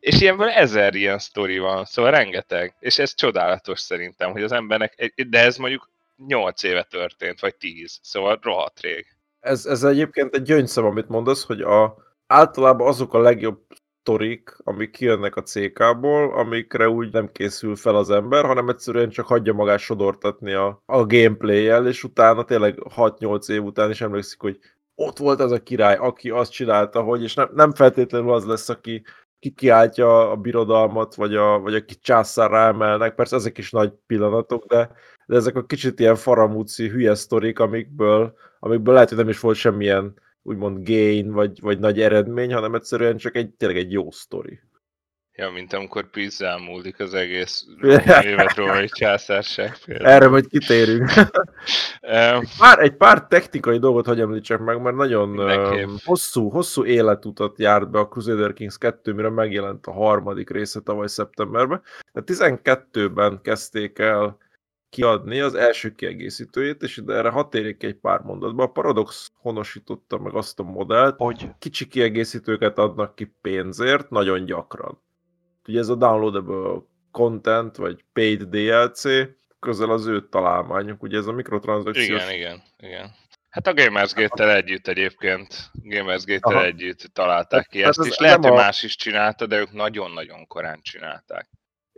Speaker 1: És ilyenből ezer ilyen sztori van, szóval rengeteg. És ez csodálatos szerintem, hogy az embernek, de ez mondjuk 8 éve történt, vagy 10, szóval rohadt rég.
Speaker 2: Ez, ez egyébként egy gyöngyszem, amit mondasz, hogy a, általában azok a legjobb sztorik, amik kijönnek a CK-ból, amikre úgy nem készül fel az ember, hanem egyszerűen csak hagyja magát sodortatni a, a gameplay-jel, és utána tényleg 6-8 év után is emlékszik, hogy ott volt ez a király, aki azt csinálta, hogy, és nem, nem feltétlenül az lesz, aki kikiáltja a birodalmat, vagy, a, vagy aki császárra emelnek, persze ezek is nagy pillanatok, de de ezek a kicsit ilyen faramúci hülye sztorik, amikből, amikből lehet, hogy nem is volt semmilyen úgymond gain, vagy, vagy nagy eredmény, hanem egyszerűen csak egy, tényleg egy jó sztori.
Speaker 1: Ja, mint amikor pizzán múlik az egész évet római császárság.
Speaker 2: Például. Erre majd kitérünk. egy, pár, egy pár technikai dolgot hagyj említsek meg, mert nagyon um, hosszú, hosszú életutat járt be a Crusader Kings 2, mire megjelent a harmadik része tavaly szeptemberben. De 12-ben kezdték el kiadni az első kiegészítőjét, és de erre hat érik egy pár mondatba. A Paradox honosította meg azt a modellt, hogy kicsi kiegészítőket adnak ki pénzért, nagyon gyakran. Ugye ez a downloadable content, vagy paid DLC, közel az ő találmányuk, ugye ez a mikrotranszakciós...
Speaker 1: Igen, igen, igen. Hát a Gamersgate-tel együtt egyébként, Gamersgate-tel együtt találták ki ezt, és lehet, hogy a... más is csinálta, de ők nagyon-nagyon korán csinálták.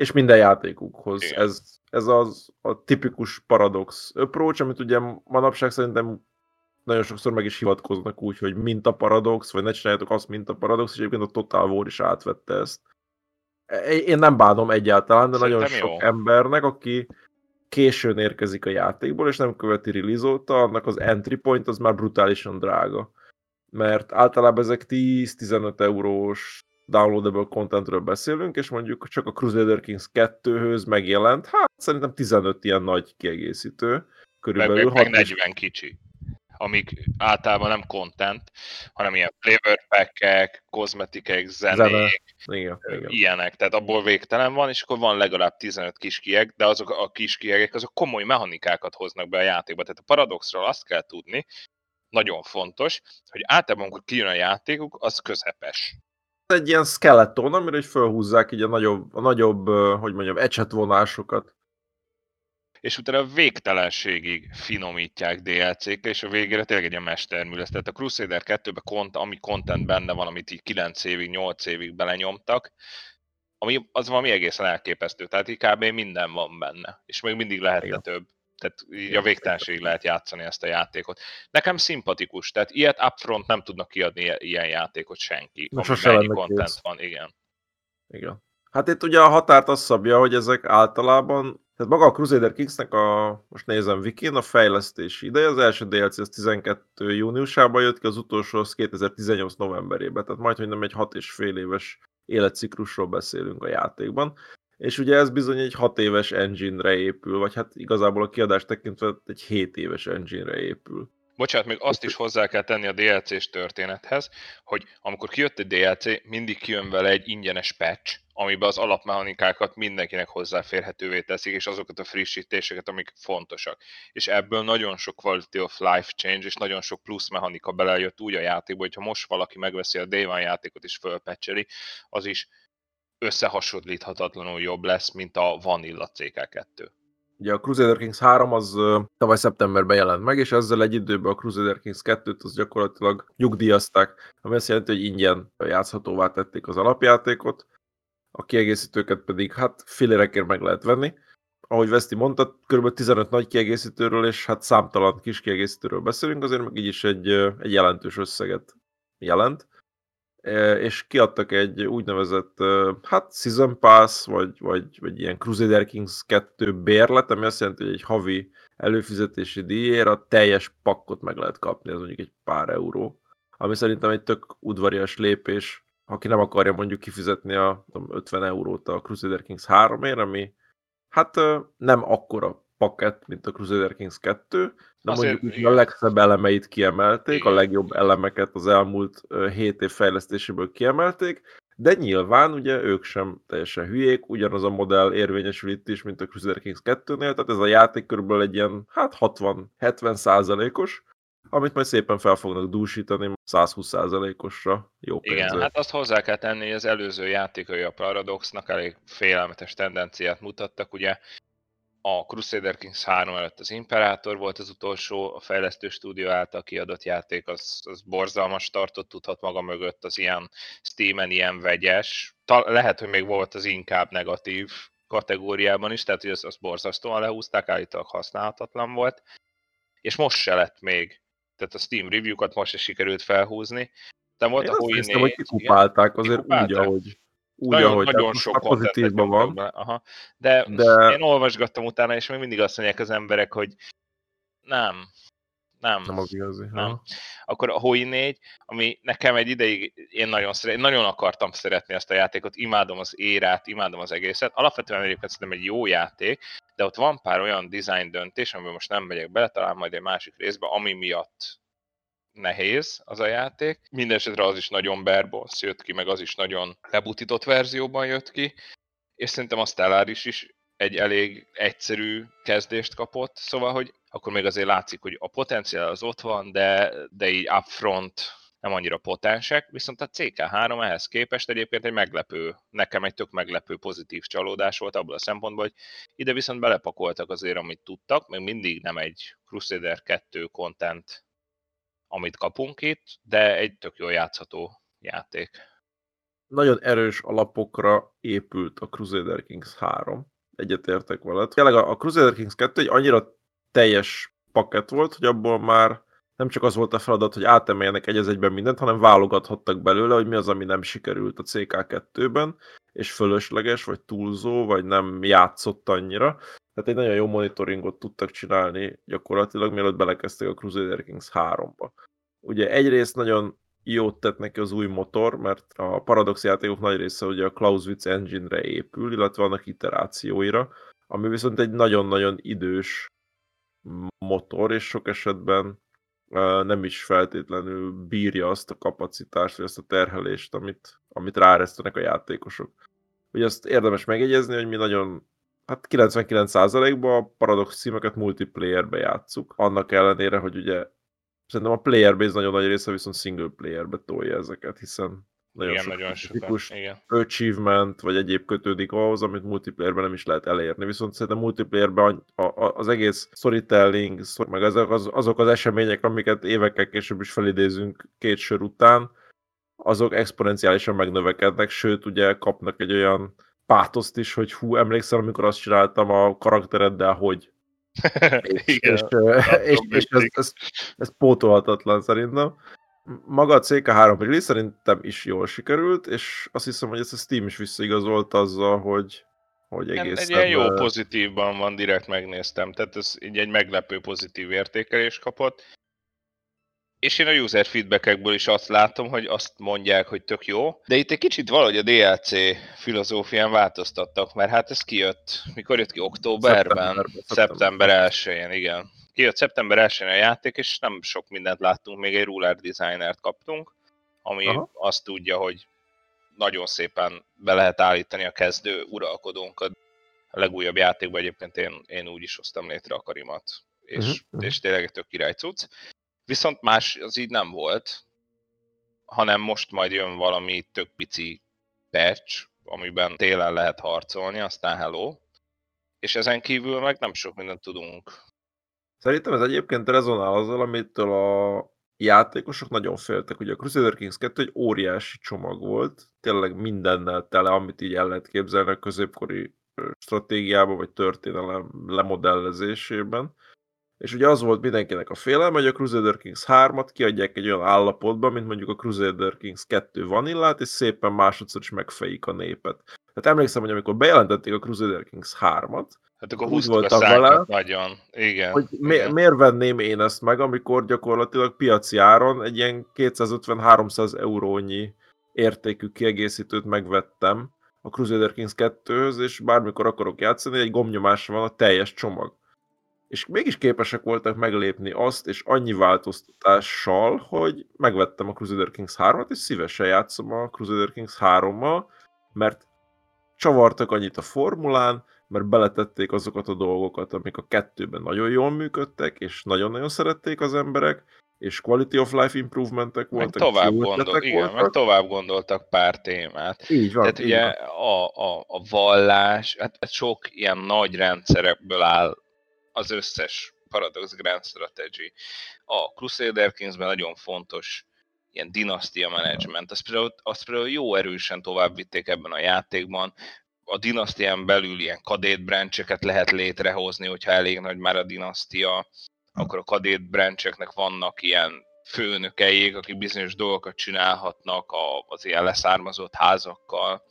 Speaker 2: És minden játékukhoz. Igen. Ez, ez az a tipikus paradox approach, amit ugye manapság szerintem nagyon sokszor meg is hivatkoznak úgy, hogy mint a paradox, vagy ne csináljátok azt, mint a paradox, és egyébként a Total War is átvette ezt. Én nem bánom egyáltalán, de Szerintem nagyon sok jó. embernek, aki későn érkezik a játékból, és nem követi release óta, annak az entry point az már brutálisan drága. Mert általában ezek 10-15 eurós downloadable contentről beszélünk, és mondjuk csak a Crusader Kings 2-höz megjelent, hát szerintem 15 ilyen nagy kiegészítő.
Speaker 1: Körülbelül meg, meg 40 kicsi amik általában nem content, hanem ilyen flavor pack kozmetikek, zenék, Zene. igen, igen. ilyenek. Tehát abból végtelen van, és akkor van legalább 15 kis kieg, de azok a kis kiegek, azok komoly mechanikákat hoznak be a játékba. Tehát a paradoxról azt kell tudni, nagyon fontos, hogy általában, amikor kijön a játékuk, az közepes
Speaker 2: egy ilyen skeleton, amire is felhúzzák így a nagyobb, a nagyobb hogy mondjam, ecsetvonásokat
Speaker 1: és utána végtelenségig finomítják DLC-kkel, és a végére tényleg egy ilyen mestermű lesz. Tehát a Crusader 2-ben, kont, ami content benne van, amit így 9 évig, 8 évig belenyomtak, ami az valami egészen elképesztő. Tehát így kb. minden van benne, és még mindig lehetne több. Tehát így a végtelenség lehet játszani ezt a játékot. Nekem szimpatikus, tehát ilyet upfront nem tudnak kiadni ilyen játékot senki, Most ami mennyi content kész. van, igen.
Speaker 2: Igen. Hát itt ugye a határt azt szabja, hogy ezek általában tehát maga a Crusader Kingsnek a, most nézem Wikin, a fejlesztési ideje, az első DLC az 12 júniusában jött ki, az utolsó az 2018 novemberében, tehát majd, hogy nem egy hat és fél éves életciklusról beszélünk a játékban. És ugye ez bizony egy 6 éves engine-re épül, vagy hát igazából a kiadás tekintve egy 7 éves engine-re épül.
Speaker 1: Bocsánat, még azt is hozzá kell tenni a DLC-s történethez, hogy amikor kijött egy DLC, mindig kijön vele egy ingyenes patch, amiben az alapmechanikákat mindenkinek hozzáférhetővé teszik, és azokat a frissítéseket, amik fontosak. És ebből nagyon sok quality of life change, és nagyon sok plusz mechanika belejött úgy a játékba, hogyha most valaki megveszi a Day One játékot és fölpecseli, az is összehasonlíthatatlanul jobb lesz, mint a Vanilla CK2.
Speaker 2: Ugye a Crusader Kings 3 az tavaly szeptemberben jelent meg, és ezzel egy időben a Crusader Kings 2-t az gyakorlatilag nyugdíjazták, ami azt jelenti, hogy ingyen játszhatóvá tették az alapjátékot, a kiegészítőket pedig hát filérekért meg lehet venni. Ahogy Veszti mondta, kb. 15 nagy kiegészítőről és hát számtalan kis kiegészítőről beszélünk, azért meg így is egy, egy jelentős összeget jelent. És kiadtak egy úgynevezett hát Season Pass, vagy, vagy, vagy ilyen Crusader Kings 2 bérlet, ami azt jelenti, hogy egy havi előfizetési díjért a teljes pakkot meg lehet kapni, ez mondjuk egy pár euró. Ami szerintem egy tök udvarias lépés aki nem akarja mondjuk kifizetni a tudom, 50 eurót a Crusader Kings 3-ért, ami hát nem akkora pakett, mint a Crusader Kings 2, de Azért, mondjuk igen. a legszebb elemeit kiemelték, igen. a legjobb elemeket az elmúlt 7 év fejlesztéséből kiemelték, de nyilván ugye ők sem teljesen hülyék, ugyanaz a modell érvényesül itt is, mint a Crusader Kings 2-nél, tehát ez a játék körülbelül egy ilyen hát 60-70 százalékos, amit majd szépen fel fognak dúsítani 120%-osra jó pénzért.
Speaker 1: Igen, hát azt hozzá kell tenni, hogy az előző játékai a Paradoxnak elég félelmetes tendenciát mutattak, ugye a Crusader Kings 3 előtt az Imperator volt az utolsó, a fejlesztő stúdió által kiadott játék, az, az borzalmas startot tudhat maga mögött, az ilyen Steam-en ilyen vegyes. Ta, lehet, hogy még volt az inkább negatív kategóriában is, tehát hogy azt, azt borzasztóan lehúzták, állítólag használhatatlan volt. És most se lett még tehát a Steam review-kat most is sikerült felhúzni.
Speaker 2: De volt Én a Hoi hogy kikupálták azért kikupálták? úgy, ahogy, úgy,
Speaker 1: nagyon,
Speaker 2: ahogy
Speaker 1: nagyon sok
Speaker 2: már pozitívban van.
Speaker 1: Be. Aha. De,
Speaker 2: De-
Speaker 1: én olvasgattam utána, és még mindig azt mondják az emberek, hogy nem, nem,
Speaker 2: Nem az igazi.
Speaker 1: nem.
Speaker 2: ha.
Speaker 1: Akkor a Hoi 4, ami nekem egy ideig, én nagyon, szeret, nagyon akartam szeretni ezt a játékot, imádom az érát, imádom az egészet. Alapvetően egyébként szerintem egy jó játék, de ott van pár olyan design döntés, amiben most nem megyek bele, talán majd egy másik részbe, ami miatt nehéz az a játék. Mindenesetre az is nagyon barebones jött ki, meg az is nagyon lebutított verzióban jött ki, és szerintem a Stellaris is egy elég egyszerű kezdést kapott, szóval, hogy akkor még azért látszik, hogy a potenciál az ott van, de, de így upfront nem annyira potensek, viszont a CK3 ehhez képest egyébként egy meglepő, nekem egy tök meglepő pozitív csalódás volt abból a szempontból, hogy ide viszont belepakoltak azért, amit tudtak, még mindig nem egy Crusader 2 content, amit kapunk itt, de egy tök jól játszható játék.
Speaker 2: Nagyon erős alapokra épült a Crusader Kings 3. Egyetértek veled. Tényleg a Crusader Kings 2 egy annyira teljes pakett volt, hogy abból már nem csak az volt a feladat, hogy átemeljenek egy egyben mindent, hanem válogathattak belőle, hogy mi az, ami nem sikerült a CK2-ben, és fölösleges, vagy túlzó, vagy nem játszott annyira. Tehát egy nagyon jó monitoringot tudtak csinálni gyakorlatilag, mielőtt belekezdtek a Crusader Kings 3-ba. Ugye egyrészt nagyon jót tett neki az új motor, mert a Paradox játékok nagy része ugye a Clausewitz engine-re épül, illetve annak iterációira, ami viszont egy nagyon-nagyon idős motor, és sok esetben uh, nem is feltétlenül bírja azt a kapacitást, vagy azt a terhelést, amit, amit ráeresztenek a játékosok. Ugye azt érdemes megjegyezni, hogy mi nagyon hát 99%-ban a Paradox címeket multiplayerbe játszuk, annak ellenére, hogy ugye szerintem a player base nagyon nagy része viszont single playerbe tolja ezeket, hiszen nagyon
Speaker 1: igen,
Speaker 2: sok
Speaker 1: nagyon Igen.
Speaker 2: achievement, vagy egyéb kötődik ahhoz, amit multiplayerben nem is lehet elérni. Viszont szerintem multiplayerben a, a, az egész storytelling, meg azok az, azok az események, amiket évekkel később is felidézünk két sor után, azok exponenciálisan megnövekednek, sőt, ugye kapnak egy olyan pátoszt is, hogy hú, emlékszel, amikor azt csináltam a karaktereddel, hogy és,
Speaker 1: igen.
Speaker 2: és, és, és ez, ez, ez pótolhatatlan szerintem. Maga a CK3 release szerintem is jól sikerült, és azt hiszem, hogy ezt a Steam is visszaigazolt azzal, hogy, hogy egészen...
Speaker 1: Egy ilyen jó pozitívban van, direkt megnéztem, tehát ez így egy meglepő pozitív értékelés kapott. És én a user feedbackekből is azt látom, hogy azt mondják, hogy tök jó, de itt egy kicsit valahogy a DLC filozófián változtattak, mert hát ez kijött, mikor jött ki? Októberben? Szeptember 1-én, igen. Kijött szeptember 1-én a játék, és nem sok mindent láttunk, még egy ruler designert kaptunk, ami
Speaker 2: Aha.
Speaker 1: azt tudja, hogy nagyon szépen be lehet állítani a kezdő uralkodónkat. A legújabb játékban egyébként én, én úgy is hoztam létre a karimat, és,
Speaker 2: mhm.
Speaker 1: és tényleg tök király cucc. Viszont más az így nem volt, hanem most majd jön valami tök pici patch, amiben télen lehet harcolni, aztán hello. És ezen kívül meg nem sok mindent tudunk.
Speaker 2: Szerintem ez egyébként rezonál azzal, amitől a játékosok nagyon féltek. Ugye a Crusader Kings 2 egy óriási csomag volt, tényleg mindennel tele, amit így el lehet képzelni a középkori stratégiában, vagy történelem lemodellezésében. És ugye az volt mindenkinek a félelme, hogy a Crusader Kings 3-at kiadják egy olyan állapotban, mint mondjuk a Crusader Kings 2 vanillát, és szépen másodszor is megfejik a népet. Tehát emlékszem, hogy amikor bejelentették a Crusader Kings 3-at,
Speaker 1: Hát akkor
Speaker 2: Úgy voltam vele,
Speaker 1: nagyon. Igen.
Speaker 2: hogy mi,
Speaker 1: igen.
Speaker 2: miért venném én ezt meg, amikor gyakorlatilag piaci áron egy ilyen 250-300 eurónyi értékű kiegészítőt megvettem a Crusader Kings 2-höz, és bármikor akarok játszani, egy gombnyomásra van a teljes csomag. És mégis képesek voltak meglépni azt, és annyi változtatással, hogy megvettem a Crusader Kings 3-at, és szívesen játszom a Crusader Kings 3-mal, mert csavartak annyit a formulán, mert beletették azokat a dolgokat, amik a kettőben nagyon jól működtek, és nagyon-nagyon szerették az emberek, és quality of life improvementek
Speaker 1: Meg
Speaker 2: voltak,
Speaker 1: tovább,
Speaker 2: jó
Speaker 1: gondol, igen, meg
Speaker 2: voltak.
Speaker 1: tovább gondoltak pár témát.
Speaker 2: Így van,
Speaker 1: Tehát
Speaker 2: így
Speaker 1: ugye
Speaker 2: van.
Speaker 1: a, a, a vallás, hát hát sok ilyen nagy rendszerekből áll az összes Paradox Grand Strategy. A Crusader Kingsben nagyon fontos ilyen dinasztia management. Azt például, azt például jó erősen tovább vitték ebben a játékban. A dinasztián belül ilyen kadét brancheket lehet létrehozni, hogyha elég nagy már a dinasztia, akkor a kadét brancheknek vannak ilyen főnökeik, akik bizonyos dolgokat csinálhatnak az ilyen leszármazott házakkal,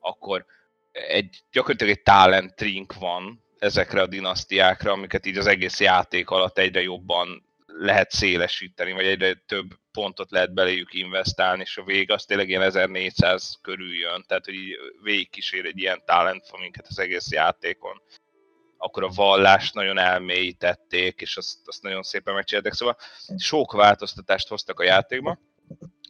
Speaker 1: akkor egy, gyakorlatilag egy talent trink van ezekre a dinasztiákra, amiket így az egész játék alatt egyre jobban lehet szélesíteni, vagy egyre több pontot lehet beléjük investálni, és a vég az tényleg ilyen 1400 körül jön, tehát hogy így végigkísér egy ilyen talent minket az egész játékon. Akkor a vallást nagyon elmélyítették, és azt, azt nagyon szépen megcsinálták, szóval sok változtatást hoztak a játékba,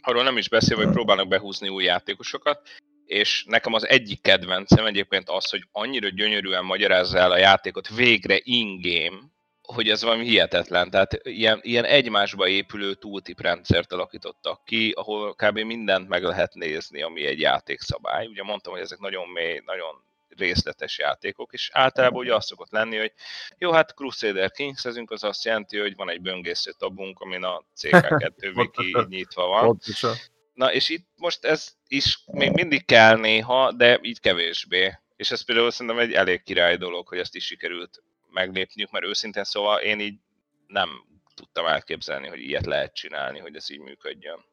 Speaker 1: arról nem is beszél, hogy próbálnak behúzni új játékosokat, és nekem az egyik kedvencem egyébként az, hogy annyira gyönyörűen magyarázza el a játékot végre in-game, hogy ez valami hihetetlen. Tehát ilyen, ilyen egymásba épülő tooltip rendszert alakítottak ki, ahol kb. mindent meg lehet nézni, ami egy játékszabály. Ugye mondtam, hogy ezek nagyon mély, nagyon részletes játékok, és általában ugye az szokott lenni, hogy jó, hát Crusader Kings az azt jelenti, hogy van egy böngésző tabunk, amin a CK2 wiki nyitva van. Pontosan. Na és itt most ez is még mindig kell néha, de így kevésbé. És ez például szerintem egy elég király dolog, hogy ezt is sikerült meglépniük, mert őszintén szóval én így nem tudtam elképzelni, hogy ilyet lehet csinálni, hogy ez így működjön.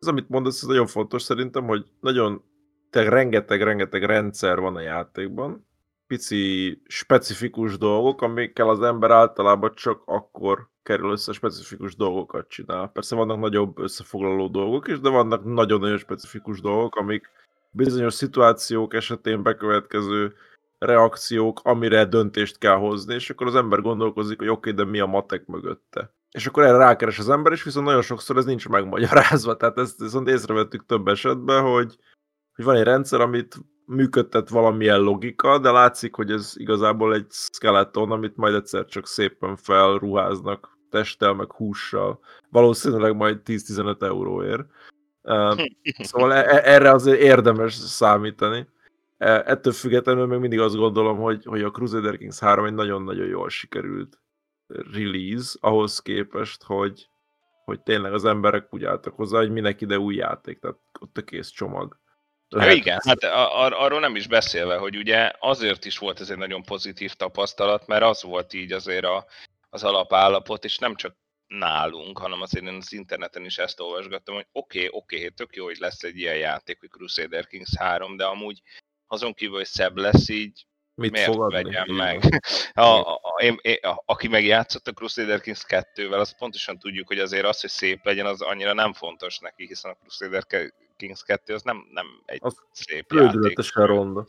Speaker 2: Ez, amit mondasz, ez nagyon fontos szerintem, hogy nagyon rengeteg-rengeteg rendszer van a játékban, pici specifikus dolgok, amikkel az ember általában csak akkor kerül össze specifikus dolgokat csinál. Persze vannak nagyobb összefoglaló dolgok is, de vannak nagyon-nagyon specifikus dolgok, amik bizonyos szituációk esetén bekövetkező reakciók, amire döntést kell hozni, és akkor az ember gondolkozik, hogy oké, okay, de mi a matek mögötte. És akkor erre rákeres az ember, és viszont nagyon sokszor ez nincs megmagyarázva. Tehát ezt viszont észrevettük több esetben, hogy, hogy van egy rendszer, amit működtet valamilyen logika, de látszik, hogy ez igazából egy skeleton, amit majd egyszer csak szépen felruháznak testtel, meg hússal. Valószínűleg majd 10-15 euróért. Szóval e, e, erre azért érdemes számítani. E, ettől függetlenül még mindig azt gondolom, hogy, hogy a Crusader Kings 3 egy nagyon-nagyon jól sikerült release, ahhoz képest, hogy, hogy tényleg az emberek úgy álltak hozzá, hogy minek ide új játék, tehát ott a kész csomag.
Speaker 1: Lehet. Igen, hát ar- arról nem is beszélve, hogy ugye azért is volt ez egy nagyon pozitív tapasztalat, mert az volt így azért a, az alapállapot, és nem csak nálunk, hanem azért én az interneten is ezt olvasgattam, hogy oké, okay, oké, okay, tök jó, hogy lesz egy ilyen játék, hogy Crusader Kings 3, de amúgy azon kívül, hogy szebb lesz, így Mit miért fogadni? vegyem meg? A, a, a, én, én, a, aki megjátszott a Crusader Kings 2-vel, az pontosan tudjuk, hogy azért az, hogy szép legyen, az annyira nem fontos neki, hiszen a Crusader Kings 2 az nem, nem egy az szép játék.
Speaker 2: ronda.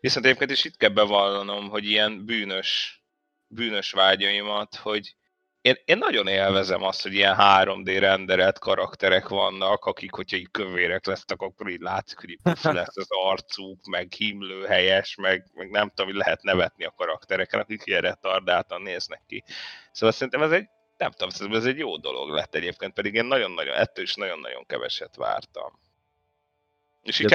Speaker 1: Viszont egyébként is itt kell bevallanom, hogy ilyen bűnös, bűnös vágyaimat, hogy én, én nagyon élvezem azt, hogy ilyen 3D renderelt karakterek vannak, akik, hogyha így kövérek lesznek, akkor így látszik, hogy így lesz az arcuk, meg himlő helyes, meg, meg nem tudom, hogy lehet nevetni a karaktereken, akik ilyen retardáltan néznek ki. Szóval szerintem ez egy, nem tudom, ez egy jó dolog lett egyébként, pedig én nagyon-nagyon, ettől is nagyon-nagyon keveset vártam. És így.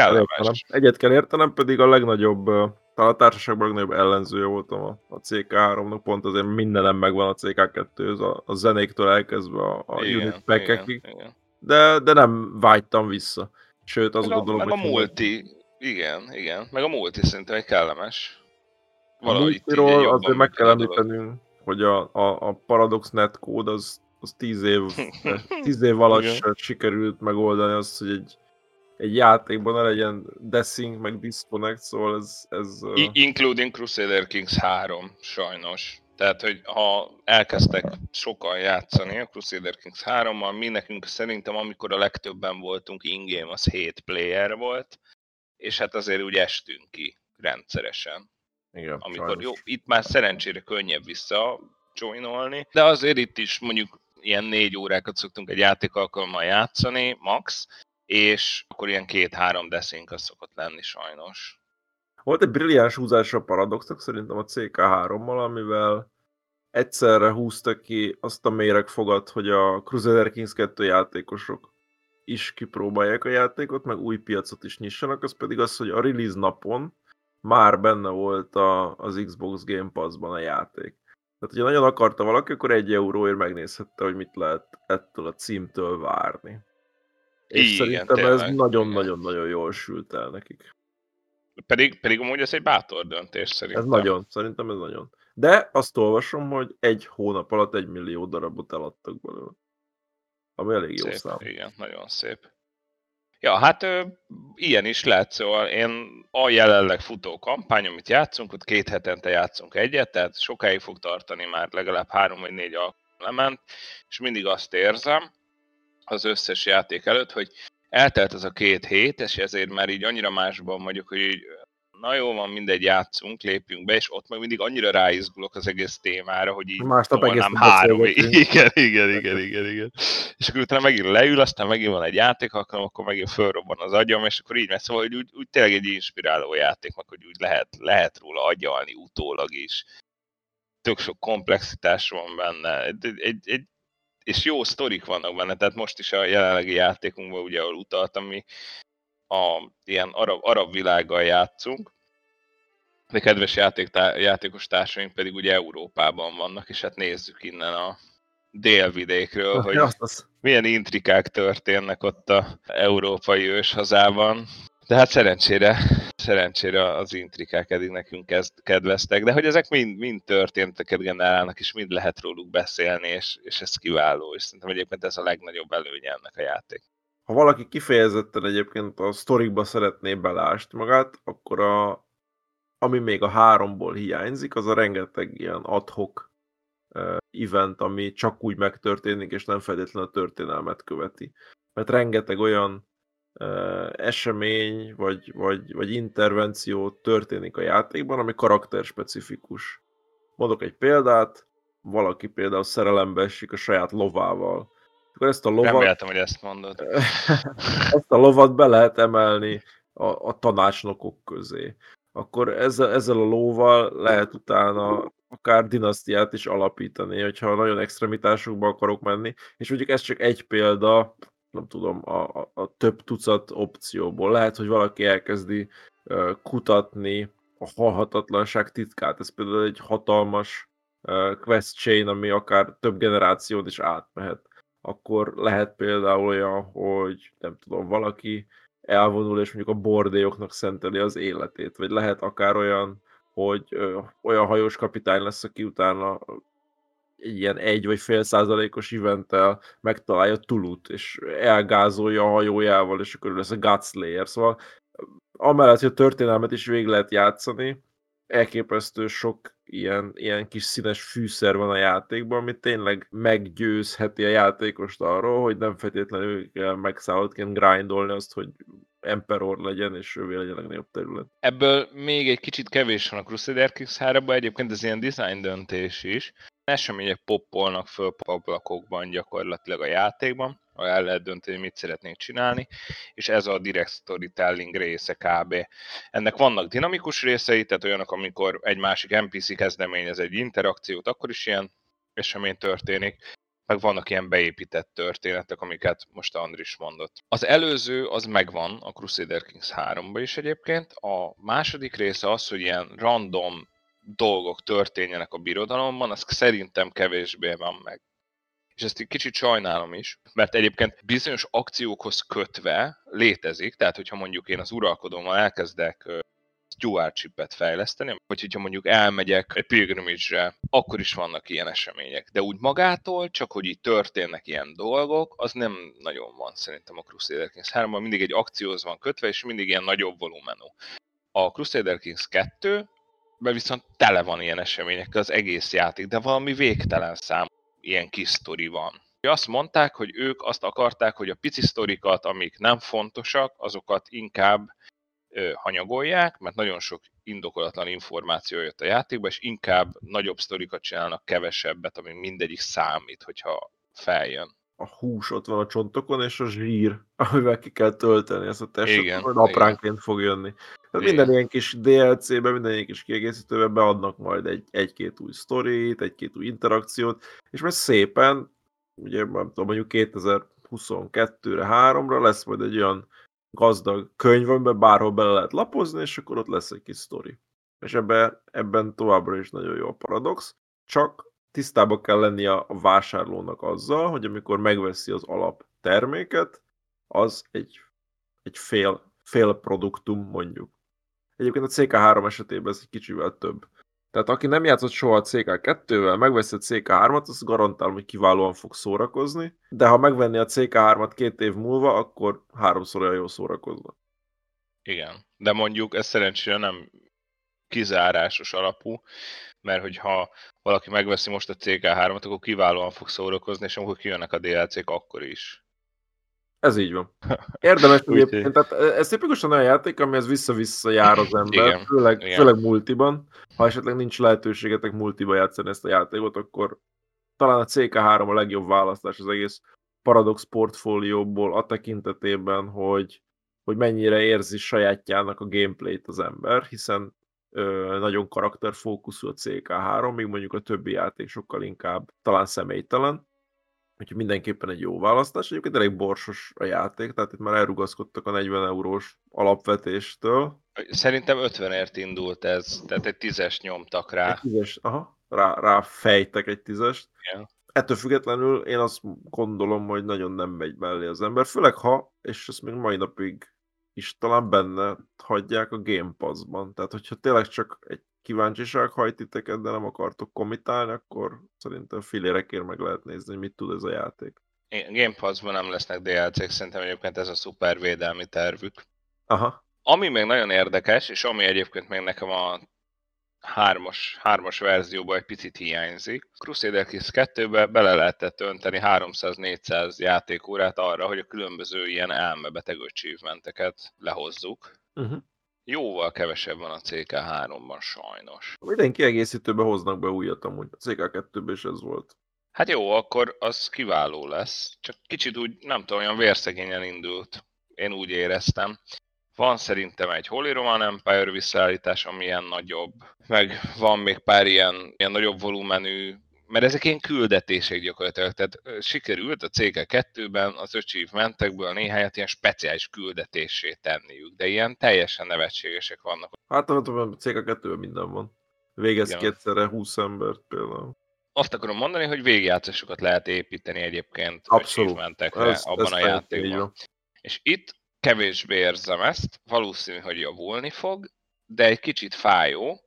Speaker 2: Egyet kell értenem, pedig a legnagyobb talán a társaságban legnagyobb ellenzője voltam a, a CK3-nak, pont azért mindenem megvan a CK2, a, a zenéktől elkezdve a, a igen, unit packekig, de, de nem vágytam vissza. Sőt, azt meg gondolom,
Speaker 1: a, meg hogy... a multi, igen, igen, meg a multi szerintem egy kellemes.
Speaker 2: Valahogy multiról azért meg kell említenünk, hogy a, a, a Paradox netcode az, az tíz év, tíz év alatt sikerült megoldani azt, hogy egy egy játékban ne legyen desync, meg disconnect, szóval ez... ez
Speaker 1: I- including Crusader Kings 3, sajnos. Tehát, hogy ha elkezdtek sokan játszani a Crusader Kings 3-mal, mi nekünk szerintem, amikor a legtöbben voltunk in-game, az 7 player volt, és hát azért úgy estünk ki rendszeresen. Igen, amikor sajnos. jó, itt már szerencsére könnyebb vissza joinolni, de azért itt is mondjuk ilyen négy órákat szoktunk egy játékalkalommal játszani, max, és akkor ilyen két-három deszink az szokott lenni sajnos.
Speaker 2: Volt egy brilliáns húzásra a Paradoxnak szerintem a CK3-mal, amivel egyszerre húzta ki azt a méregfogat, hogy a Crusader Kings 2 játékosok is kipróbálják a játékot, meg új piacot is nyissanak, az pedig az, hogy a release napon már benne volt a, az Xbox Game Pass-ban a játék. Tehát, hogyha nagyon akarta valaki, akkor egy euróért megnézhette, hogy mit lehet ettől a címtől várni. És Igen, szerintem ez nagyon-nagyon-nagyon jól sült el nekik.
Speaker 1: Pedig, pedig amúgy ez egy bátor döntés szerintem.
Speaker 2: Ez nagyon, szerintem ez nagyon. De azt olvasom, hogy egy hónap alatt egy millió darabot eladtak belőle. Ami elég szép, jó szám.
Speaker 1: Igen, nagyon szép. Ja, hát ö, ilyen is lehet, szóval én a jelenleg futó kampány, amit játszunk, ott két hetente játszunk egyet, tehát sokáig fog tartani már legalább három vagy négy alkalom lement, és mindig azt érzem az összes játék előtt, hogy eltelt az a két hét, és ezért már így annyira másban vagyok, hogy így na jó van, mindegy, játszunk, lépjünk be, és ott meg mindig annyira ráizgulok az egész témára, hogy így
Speaker 2: Másnap egész
Speaker 1: nem három, igen, igen, igen, igen, igen. És akkor utána megint leül, aztán megint van egy játék, akkor, akkor megint fölrobban az agyam, és akkor így megy, szóval hogy úgy, úgy tényleg egy inspiráló játék, meg hogy úgy lehet, lehet róla agyalni utólag is. Tök sok komplexitás van benne, egy, egy, egy és jó sztorik vannak benne, tehát most is a jelenlegi játékunkban, ugye, ahol utaltam, mi a ilyen arab, arab világgal játszunk, de kedves játék, játékos társaink pedig ugye Európában vannak, és hát nézzük innen a délvidékről, hogy milyen intrikák történnek ott a európai őshazában. De hát szerencsére, szerencsére az intrikák eddig nekünk kedveztek, de hogy ezek mind, mind történteket generálnak, és mind lehet róluk beszélni, és, és ez kiváló, és szerintem egyébként ez a legnagyobb előnye ennek a játék
Speaker 2: ha valaki kifejezetten egyébként a sztorikba szeretné belást magát, akkor a, ami még a háromból hiányzik, az a rengeteg ilyen adhok event, ami csak úgy megtörténik, és nem feltétlenül a történelmet követi. Mert rengeteg olyan esemény, vagy, vagy, vagy intervenció történik a játékban, ami karakterspecifikus. Mondok egy példát, valaki például szerelembe esik a saját lovával,
Speaker 1: akkor ezt a lovat... Reméltem, hogy ezt mondod.
Speaker 2: ezt a lovat be lehet emelni a, a tanácsnokok közé. Akkor ezzel, ezzel a lóval lehet utána akár dinasztiát is alapítani, hogyha nagyon extremitásokba akarok menni, és mondjuk ez csak egy példa, nem tudom, a, a, a több tucat opcióból. Lehet, hogy valaki elkezdi uh, kutatni a halhatatlanság titkát. Ez például egy hatalmas uh, quest chain, ami akár több generáción is átmehet akkor lehet például olyan, hogy nem tudom, valaki elvonul, és mondjuk a bordélyoknak szenteli az életét, vagy lehet akár olyan, hogy ö, olyan hajós kapitány lesz, aki utána ilyen egy vagy fél százalékos eventtel megtalálja Tulut, és elgázolja a hajójával, és akkor lesz a Godslayer. Szóval amellett, hogy a történelmet is végig lehet játszani, elképesztő sok ilyen, ilyen kis színes fűszer van a játékban, ami tényleg meggyőzheti a játékost arról, hogy nem feltétlenül kell megszállottként grindolni azt, hogy Emperor legyen, és ővé legyen a legnagyobb terület.
Speaker 1: Ebből még egy kicsit kevés van a Crusader Kings 3 egyébként ez ilyen design döntés is. Események poppolnak föl ablakokban gyakorlatilag a játékban, ahol el lehet dönteni, mit szeretnénk csinálni, és ez a direct storytelling része kb. Ennek vannak dinamikus részei, tehát olyanok, amikor egy másik NPC kezdeményez egy interakciót, akkor is ilyen esemény történik, meg vannak ilyen beépített történetek, amiket most Andris mondott. Az előző az megvan a Crusader Kings 3-ban is egyébként, a második része az, hogy ilyen random dolgok történjenek a birodalomban, az szerintem kevésbé van meg és ezt egy kicsit sajnálom is, mert egyébként bizonyos akciókhoz kötve létezik, tehát hogyha mondjuk én az uralkodómmal elkezdek stewardship-et fejleszteni, vagy hogyha mondjuk elmegyek egy pilgrimage-re, akkor is vannak ilyen események. De úgy magától, csak hogy így történnek ilyen dolgok, az nem nagyon van szerintem a Crusader Kings 3 mindig egy akcióhoz van kötve, és mindig ilyen nagyobb volumenú. A Crusader Kings 2 be viszont tele van ilyen eseményekkel az egész játék, de valami végtelen szám ilyen kis sztori van. Azt mondták, hogy ők azt akarták, hogy a pici sztorikat, amik nem fontosak, azokat inkább hanyagolják, mert nagyon sok indokolatlan információ jött a játékba, és inkább nagyobb sztorikat csinálnak kevesebbet, ami mindegyik számít, hogyha feljön.
Speaker 2: A hús ott van a csontokon, és a zsír, amivel ki kell tölteni ezt a testet, hogy apránként fog jönni. Tehát minden ilyen kis DLC-be, minden ilyen kis kiegészítőbe beadnak majd egy, egy-két új sztorit, egy-két új interakciót, és majd szépen, ugye nem tudom, mondjuk 2022-re, 3-ra lesz majd egy olyan gazdag könyv, amiben bárhol bele lehet lapozni, és akkor ott lesz egy kis sztori. És ebben, ebben továbbra is nagyon jó a paradox, csak tisztába kell lennie a vásárlónak azzal, hogy amikor megveszi az alap terméket, az egy, egy fél, fél produktum mondjuk. Egyébként a CK3 esetében ez egy kicsivel több. Tehát aki nem játszott soha a CK2-vel, megveszi a CK3-at, az garantálom, hogy kiválóan fog szórakozni, de ha megvenni a CK3-at két év múlva, akkor háromszor olyan jól szórakozna.
Speaker 1: Igen, de mondjuk ez szerencsére nem kizárásos alapú, mert hogyha valaki megveszi most a CK3-at, akkor kiválóan fog szórakozni, és amikor kijönnek a DLC-k, akkor is.
Speaker 2: Ez így van. Érdemes egyébként, tehát ez tipikusan olyan játék, amihez vissza-vissza jár az ember, igen, főleg, igen. főleg multiban. Ha esetleg nincs lehetőségetek multiba játszani ezt a játékot, akkor talán a CK3 a legjobb választás az egész Paradox portfólióból a tekintetében, hogy, hogy mennyire érzi sajátjának a gameplayt az ember, hiszen ö, nagyon karakterfókuszú a CK3, míg mondjuk a többi játék sokkal inkább talán személytelen. Úgyhogy mindenképpen egy jó választás. Egyébként elég borsos a játék, tehát itt már elrugaszkodtak a 40 eurós alapvetéstől.
Speaker 1: Szerintem 50ért indult ez, tehát egy tízes nyomtak rá.
Speaker 2: Egy tízes, aha, rá, rá fejtek egy tízest. Igen. Ettől függetlenül én azt gondolom, hogy nagyon nem megy mellé az ember, főleg ha, és ezt még mai napig is talán benne hagyják a Game Pass-ban. Tehát, hogyha tényleg csak egy kíváncsiság hajt titeket, de nem akartok komitálni, akkor szerintem filérekért meg lehet nézni, hogy mit tud ez a játék.
Speaker 1: Game Pass-ban nem lesznek DLC-k, szerintem egyébként ez a szuper védelmi tervük.
Speaker 2: Aha.
Speaker 1: Ami még nagyon érdekes, és ami egyébként még nekem a hármas, hármas verzióban egy picit hiányzik. Crusader Kings 2-be bele lehetett önteni 300-400 játékórát arra, hogy a különböző ilyen elmebeteg achievementeket lehozzuk. Uh-huh. Jóval kevesebb van a CK3-ban sajnos.
Speaker 2: Minden kiegészítőbe hoznak be újat amúgy. A CK2-ben is ez volt.
Speaker 1: Hát jó, akkor az kiváló lesz. Csak kicsit úgy, nem tudom, olyan vérszegényen indult. Én úgy éreztem. Van szerintem egy Holy Roman Empire visszaállítás, ami ilyen nagyobb, meg van még pár ilyen, ilyen nagyobb volumenű, mert ezek ilyen küldetések gyakorlatilag, tehát sikerült a CK2-ben az achievementekből néhányat ilyen speciális küldetésé tenniük, de ilyen teljesen nevetségesek vannak.
Speaker 2: Hát a CK2-ben minden van. Végez Igen. kétszerre 20 embert például.
Speaker 1: Azt akarom mondani, hogy végjátszásokat lehet építeni egyébként Abszolút. achievementekre abban ez a játékban. És itt kevésbé érzem ezt, valószínű, hogy javulni fog, de egy kicsit fájó,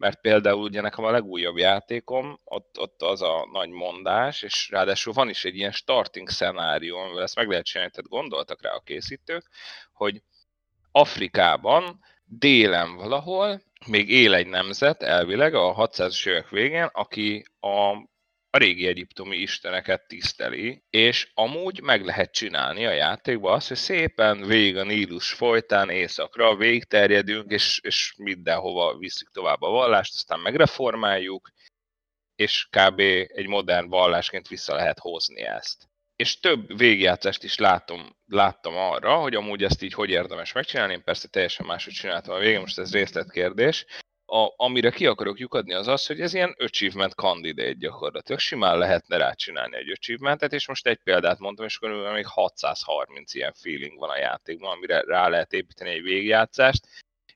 Speaker 1: mert például ugye nekem a legújabb játékom, ott, ott az a nagy mondás, és ráadásul van is egy ilyen starting szenárió, amivel ezt meg lehet csinálni, tehát gondoltak rá a készítők, hogy Afrikában, délen valahol, még él egy nemzet, elvileg a 600-as évek végén, aki a a régi egyiptomi isteneket tiszteli, és amúgy meg lehet csinálni a játékban azt, hogy szépen végig a Nílus folytán északra végterjedünk, és, és mindenhova visszük tovább a vallást, aztán megreformáljuk, és kb. egy modern vallásként vissza lehet hozni ezt. És több végjátszást is látom, láttam arra, hogy amúgy ezt így hogy érdemes megcsinálni, én persze teljesen máshogy csináltam a végén, most ez részletkérdés, a, amire ki akarok lyukadni az az, hogy ez ilyen achievement candidate gyakorlatilag. Simán lehetne rácsinálni egy achievementet, és most egy példát mondtam, és akkor még 630 ilyen feeling van a játékban, amire rá lehet építeni egy végjátszást,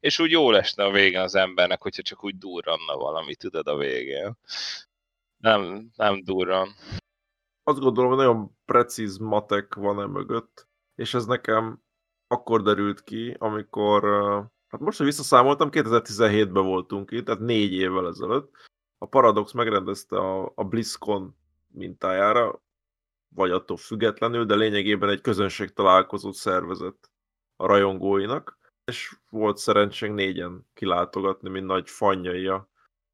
Speaker 1: és úgy jó lesne a végén az embernek, hogyha csak úgy durranna valami, tudod a végén. Nem, nem durran.
Speaker 2: Azt gondolom, hogy nagyon precíz matek van e mögött, és ez nekem akkor derült ki, amikor Hát most, hogy visszaszámoltam, 2017-ben voltunk itt, tehát négy évvel ezelőtt. A Paradox megrendezte a, a BlizzCon mintájára, vagy attól függetlenül, de lényegében egy közönség találkozót szervezett a rajongóinak, és volt szerencsénk négyen kilátogatni, mint nagy fanjai a,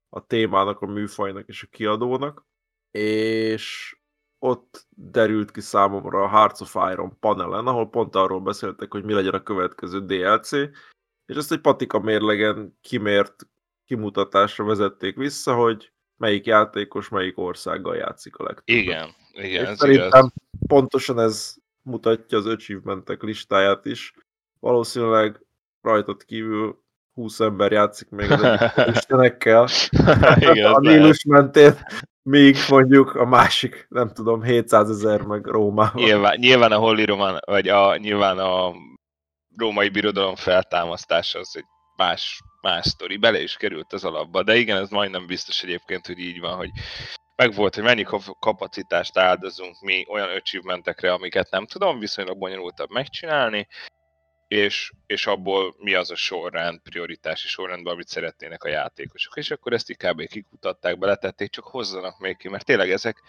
Speaker 2: a témának, a műfajnak és a kiadónak, és ott derült ki számomra a Hearts of Iron panelen, ahol pont arról beszéltek, hogy mi legyen a következő DLC, és ezt egy patika mérlegen kimért kimutatásra vezették vissza, hogy melyik játékos melyik országgal játszik a legtöbbet.
Speaker 1: Igen, igen,
Speaker 2: ez szerintem igaz. pontosan ez mutatja az achievementek listáját is. Valószínűleg rajtad kívül 20 ember játszik még az istenekkel. Igen, a Nílus mentén, míg mondjuk a másik, nem tudom, 700 ezer meg Rómában.
Speaker 1: Nyilván, nyilván a Holy Roman, vagy a, nyilván a római birodalom feltámasztása az egy más, más sztori, bele is került az alapba, de igen, ez majdnem biztos egyébként, hogy így van, hogy meg volt, hogy mennyi kapacitást áldozunk mi olyan achievementekre, amiket nem tudom viszonylag bonyolultabb megcsinálni, és, és abból mi az a sorrend, prioritási sorrendben, amit szeretnének a játékosok. És akkor ezt így kb. kikutatták, beletették, csak hozzanak még ki, mert tényleg ezek,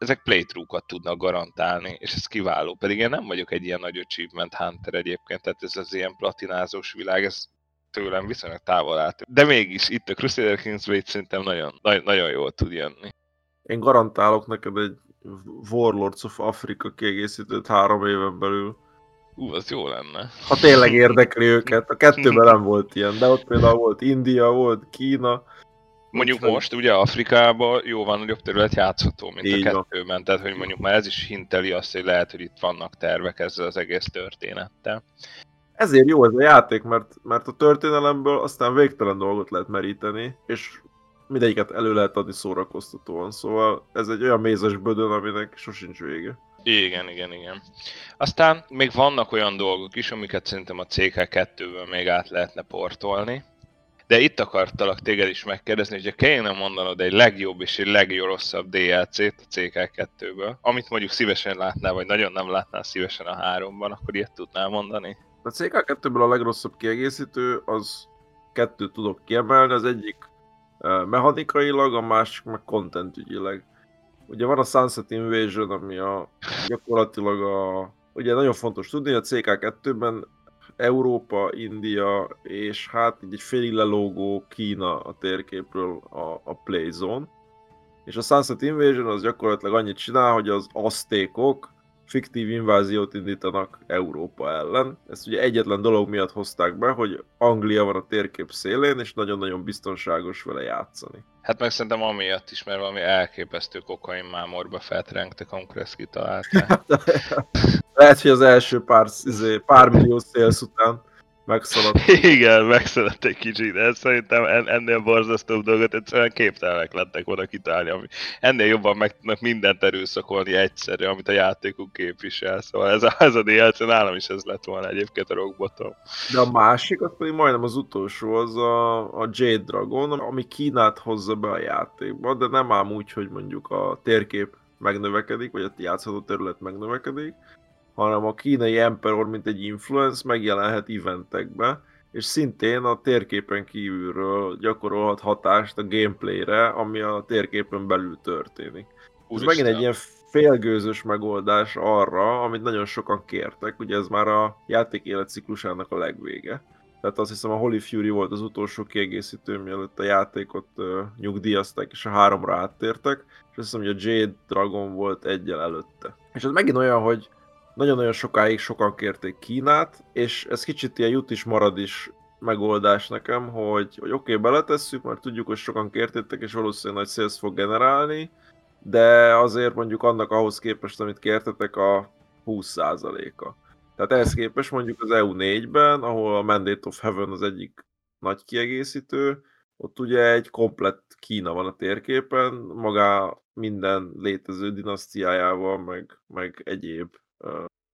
Speaker 1: ezek playthrough-kat tudnak garantálni, és ez kiváló. Pedig én nem vagyok egy ilyen nagy achievement hunter egyébként, tehát ez az ilyen platinázós világ, ez tőlem viszonylag távol állt. De mégis itt a Crusader Kings Blade szerintem nagyon, nagyon, nagyon jól tud jönni.
Speaker 2: Én garantálok neked egy Warlords of Africa kiegészítőt három éven belül.
Speaker 1: Ú, az jó lenne.
Speaker 2: Ha tényleg érdekli őket. A kettőben nem volt ilyen, de ott például volt India, volt Kína.
Speaker 1: Mondjuk most ugye Afrikában jóval nagyobb terület játszható, mint Így a kettőben, tehát hogy mondjuk már ez is hinteli azt, hogy lehet, hogy itt vannak tervek ezzel az egész történettel.
Speaker 2: Ezért jó ez a játék, mert, mert a történelemből aztán végtelen dolgot lehet meríteni, és mindegyiket elő lehet adni szórakoztatóan, szóval ez egy olyan mézes bödön, aminek sosincs vége.
Speaker 1: Igen, igen, igen. Aztán még vannak olyan dolgok is, amiket szerintem a CK2-ből még át lehetne portolni. De itt akartalak téged is megkérdezni, hogyha kellene mondanod egy legjobb és egy legrosszabb DLC-t a CK2-ből, amit mondjuk szívesen látnál, vagy nagyon nem látnál szívesen a háromban, akkor ilyet tudnál mondani?
Speaker 2: A CK2-ből a legrosszabb kiegészítő, az kettőt tudok kiemelni, az egyik mechanikailag, a másik meg content ügyileg. Ugye van a Sunset Invasion, ami a, gyakorlatilag a, ugye nagyon fontos tudni, a CK2-ben Európa, India és hát így egy félig lelógó Kína a térképről a, a Playzone. És a Sunset Invasion az gyakorlatilag annyit csinál, hogy az aztékok fiktív inváziót indítanak Európa ellen. Ezt ugye egyetlen dolog miatt hozták be, hogy Anglia van a térkép szélén, és nagyon-nagyon biztonságos vele játszani.
Speaker 1: Hát meg szerintem amiatt is, mert valami elképesztő kokain mámorba feltrengtek, amikor ezt kitalálták.
Speaker 2: Lehet, hogy az első pár, izé, pár millió szélsz után megszaladt.
Speaker 1: Igen, megszaladt egy kicsit, de szerintem ennél borzasztóbb dolgot egyszerűen képtelenek lettek volna kitálni, ami ennél jobban meg tudnak mindent erőszakolni egyszerre, amit a játékuk képvisel. Szóval ez a, ez a DLC nálam is ez lett volna egyébként a rockbottom.
Speaker 2: De a másik, az pedig majdnem az utolsó, az a, a Jade Dragon, ami Kínát hozza be a játékba, de nem ám úgy, hogy mondjuk a térkép megnövekedik, vagy a játszható terület megnövekedik, hanem a kínai Emperor, mint egy influence megjelenhet eventekbe, és szintén a térképen kívülről gyakorolhat hatást a gameplayre, ami a térképen belül történik. Ez megint egy ilyen félgőzös megoldás arra, amit nagyon sokan kértek, ugye ez már a játék életciklusának a legvége. Tehát azt hiszem a Holy Fury volt az utolsó kiegészítő, mielőtt a játékot uh, nyugdíjazták, és a háromra áttértek, és azt hiszem, hogy a Jade Dragon volt egyel előtte. És ez megint olyan, hogy nagyon-nagyon sokáig sokan kérték Kínát, és ez kicsit ilyen jut is marad is megoldás nekem, hogy, hogy oké, okay, beletesszük, mert tudjuk, hogy sokan kértétek, és valószínűleg nagy sales fog generálni, de azért mondjuk annak ahhoz képest, amit kértetek, a 20%-a. Tehát ehhez képest mondjuk az EU4-ben, ahol a Mandate of Heaven az egyik nagy kiegészítő, ott ugye egy komplett Kína van a térképen, maga minden létező dinasztiájával, meg, meg egyéb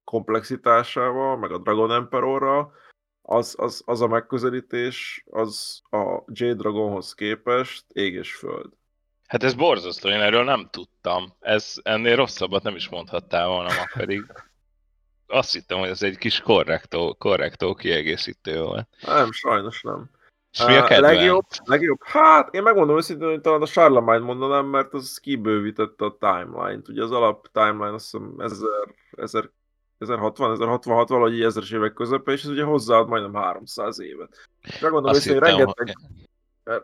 Speaker 2: komplexitásával, meg a Dragon Emperorral, az, az, az a megközelítés, az a J-Dragonhoz képest ég és föld.
Speaker 1: Hát ez borzasztó, én erről nem tudtam. Ez ennél rosszabbat nem is mondhattál volna ma pedig. Azt hittem, hogy ez egy kis korrektó, korrektó kiegészítő volt.
Speaker 2: Nem, sajnos nem.
Speaker 1: És mi a kedvenc?
Speaker 2: Legjobb, legjobb? Hát, én megmondom őszintén, hogy talán a Charlemagne mondanám, mert az kibővítette a timeline-t. Ugye az alap timeline azt hiszem 1000, 1000 1060, 1066, valahogy ezeres évek közepén, és ez ugye hozzáad majdnem 300 évet. Megmondom hogy rengeteg...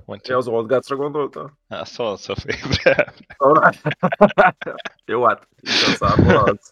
Speaker 2: Mondja. az Old Guts-ra gondolta?
Speaker 1: Hát, Souls of Abraham.
Speaker 2: Jó, hát igazából az.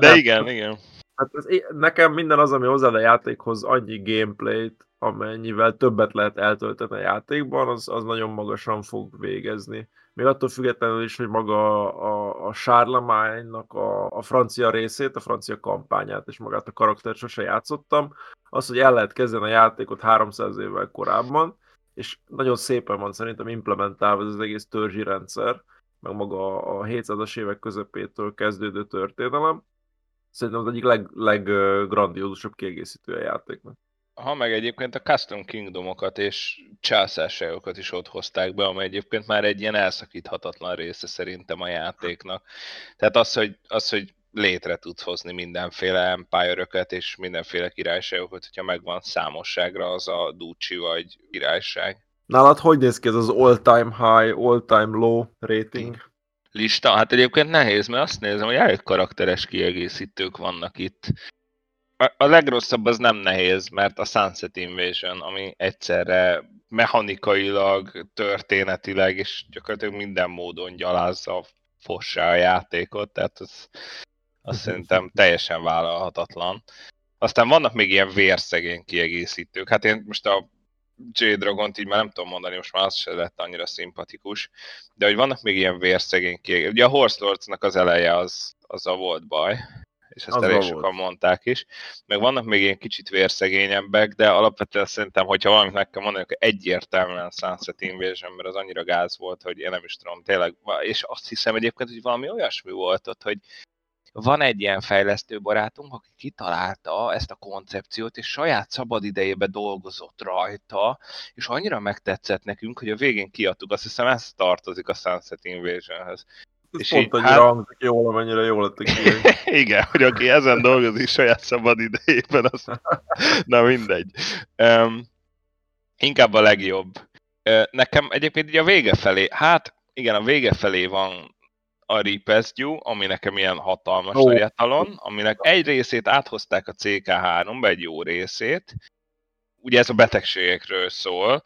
Speaker 1: de igen, igen.
Speaker 2: Hát ez, nekem minden az, ami hozzá a játékhoz annyi gameplayt, amennyivel többet lehet eltölteni a játékban, az, az nagyon magasan fog végezni. Még attól függetlenül is, hogy maga a, a Charlemagne-nak a, a francia részét, a francia kampányát és magát a karaktert sose játszottam, az, hogy el lehet kezdeni a játékot 300 évvel korábban, és nagyon szépen van szerintem implementálva ez az egész törzsi rendszer, meg maga a 700-as évek közepétől kezdődő történelem. Szerintem az egyik leg, leggrandiózusabb kiegészítő a játéknak.
Speaker 1: Ha meg egyébként a Custom Kingdomokat és császárságokat is ott hozták be, amely egyébként már egy ilyen elszakíthatatlan része szerintem a játéknak. Tehát az, hogy, az, hogy létre tudsz hozni mindenféle empire és mindenféle királyságokat, hogyha megvan számosságra az a Ducci vagy királyság.
Speaker 2: Nálad hogy néz ki ez az all-time high, all-time low rating?
Speaker 1: Lista? Hát egyébként nehéz, mert azt nézem, hogy elég karakteres kiegészítők vannak itt. A, legrosszabb az nem nehéz, mert a Sunset Invasion, ami egyszerre mechanikailag, történetileg és gyakorlatilag minden módon gyalázza fossá a játékot, tehát az, azt szerintem teljesen vállalhatatlan. Aztán vannak még ilyen vérszegény kiegészítők. Hát én most a J-Dragon-t így már nem tudom mondani, most már az se lett annyira szimpatikus, de hogy vannak még ilyen vérszegény kiegészítők. Ugye a Horse Lords-nak az eleje az, az a volt baj, és ezt elég sokan mondták is. Meg vannak még ilyen kicsit vérszegényebbek, de alapvetően szerintem, hogyha valamit meg kell mondani, akkor egyértelműen Sunset Invasion, mert az annyira gáz volt, hogy én nem is tudom, tényleg, és azt hiszem egyébként, hogy valami olyasmi volt ott, hogy van egy ilyen fejlesztő barátunk, aki kitalálta ezt a koncepciót, és saját szabad idejébe dolgozott rajta, és annyira megtetszett nekünk, hogy a végén kiadtuk, azt hiszem ez tartozik a Sunset Invasionhez.
Speaker 2: És pont így, hát... hangzik jól, amennyire jól lettek
Speaker 1: Igen, hogy aki ezen dolgozik saját szabad idejében, az... Na mindegy. Um, inkább a legjobb. Uh, nekem egyébként így a vége felé, hát igen, a vége felé van a Ripesdew, ami nekem ilyen hatalmas oh. etalon, aminek egy részét áthozták a CK3-ba, egy jó részét. Ugye ez a betegségekről szól,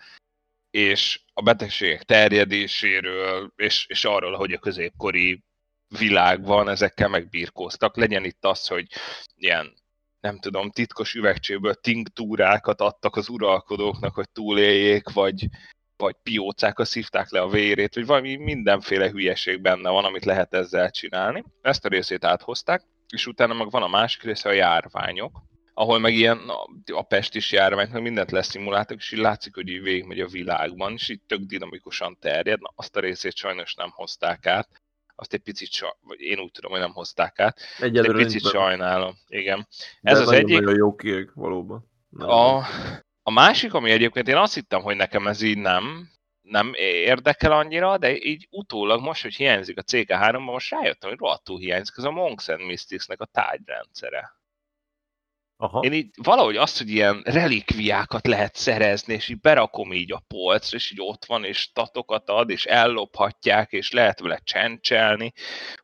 Speaker 1: és a betegségek terjedéséről, és, és arról, hogy a középkori világban ezekkel megbírkóztak. Legyen itt az, hogy ilyen nem tudom, titkos üvegcséből tinktúrákat adtak az uralkodóknak, hogy túléljék, vagy, vagy piócákkal szívták le a vérét, vagy valami mindenféle hülyeség benne van, amit lehet ezzel csinálni. Ezt a részét áthozták, és utána meg van a másik része a járványok, ahol meg ilyen a, a pestis járvány, meg mindent leszimuláltak, és így látszik, hogy így végigmegy a világban, és így tök dinamikusan terjed. Na, azt a részét sajnos nem hozták át. Azt egy picit, vagy én úgy tudom, hogy nem hozták át. Egyelőre egy picit sajnálom. Igen.
Speaker 2: De Ez az egyik. Nagyon jó kieg, valóban.
Speaker 1: A, a másik, ami egyébként én azt hittem, hogy nekem ez így nem, nem érdekel annyira, de így utólag most, hogy hiányzik a CK3-ban, most rájöttem, hogy rohadtul hiányzik, ez a Monks and Mystics-nek a tárgyrendszere. Aha. Én így valahogy azt, hogy ilyen relikviákat lehet szerezni, és így berakom így a polcra, és így ott van, és statokat ad, és ellophatják, és lehet vele csencselni.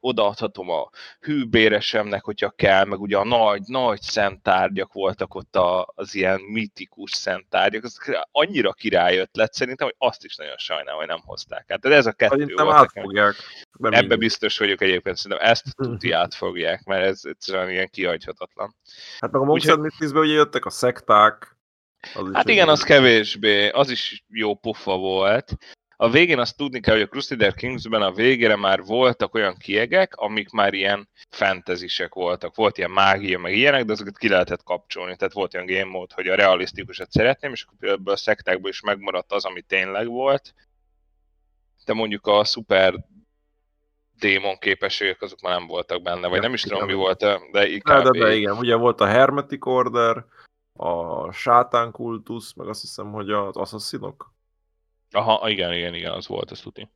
Speaker 1: Odaadhatom a hűbéresemnek, hogyha kell, meg ugye a nagy, nagy szentárgyak voltak ott a, az ilyen mitikus szentárgyak. Az annyira király ötlet szerintem, hogy azt is nagyon sajnálom, hogy nem hozták át. De ez a kettő
Speaker 2: Szerintem volt. Átfogják.
Speaker 1: Ebben biztos vagyok egyébként, szerintem ezt tuti átfogják, mert ez egyszerűen ilyen kihagyhatatlan.
Speaker 2: Hát meg a Monks Úgyhogy... ugye jöttek a szekták.
Speaker 1: Az hát igen, az kevésbé, az is jó pufa volt. A végén azt tudni kell, hogy a Crusader Kingsben a végére már voltak olyan kiegek, amik már ilyen fantazisek voltak. Volt ilyen mágia, meg ilyenek, de azokat ki lehetett kapcsolni. Tehát volt olyan game mode, hogy a realisztikusat szeretném, és akkor például a szektákból is megmaradt az, ami tényleg volt. De mondjuk a szuper démon képességek azok már nem voltak benne, vagy nem is tudom mi volt, de inkább...
Speaker 2: De, de, de igen, ugye volt a Hermetic Order, a sátán kultusz, meg azt hiszem, hogy az asszaszinok.
Speaker 1: Aha, igen, igen, igen, az volt, ezt tudni.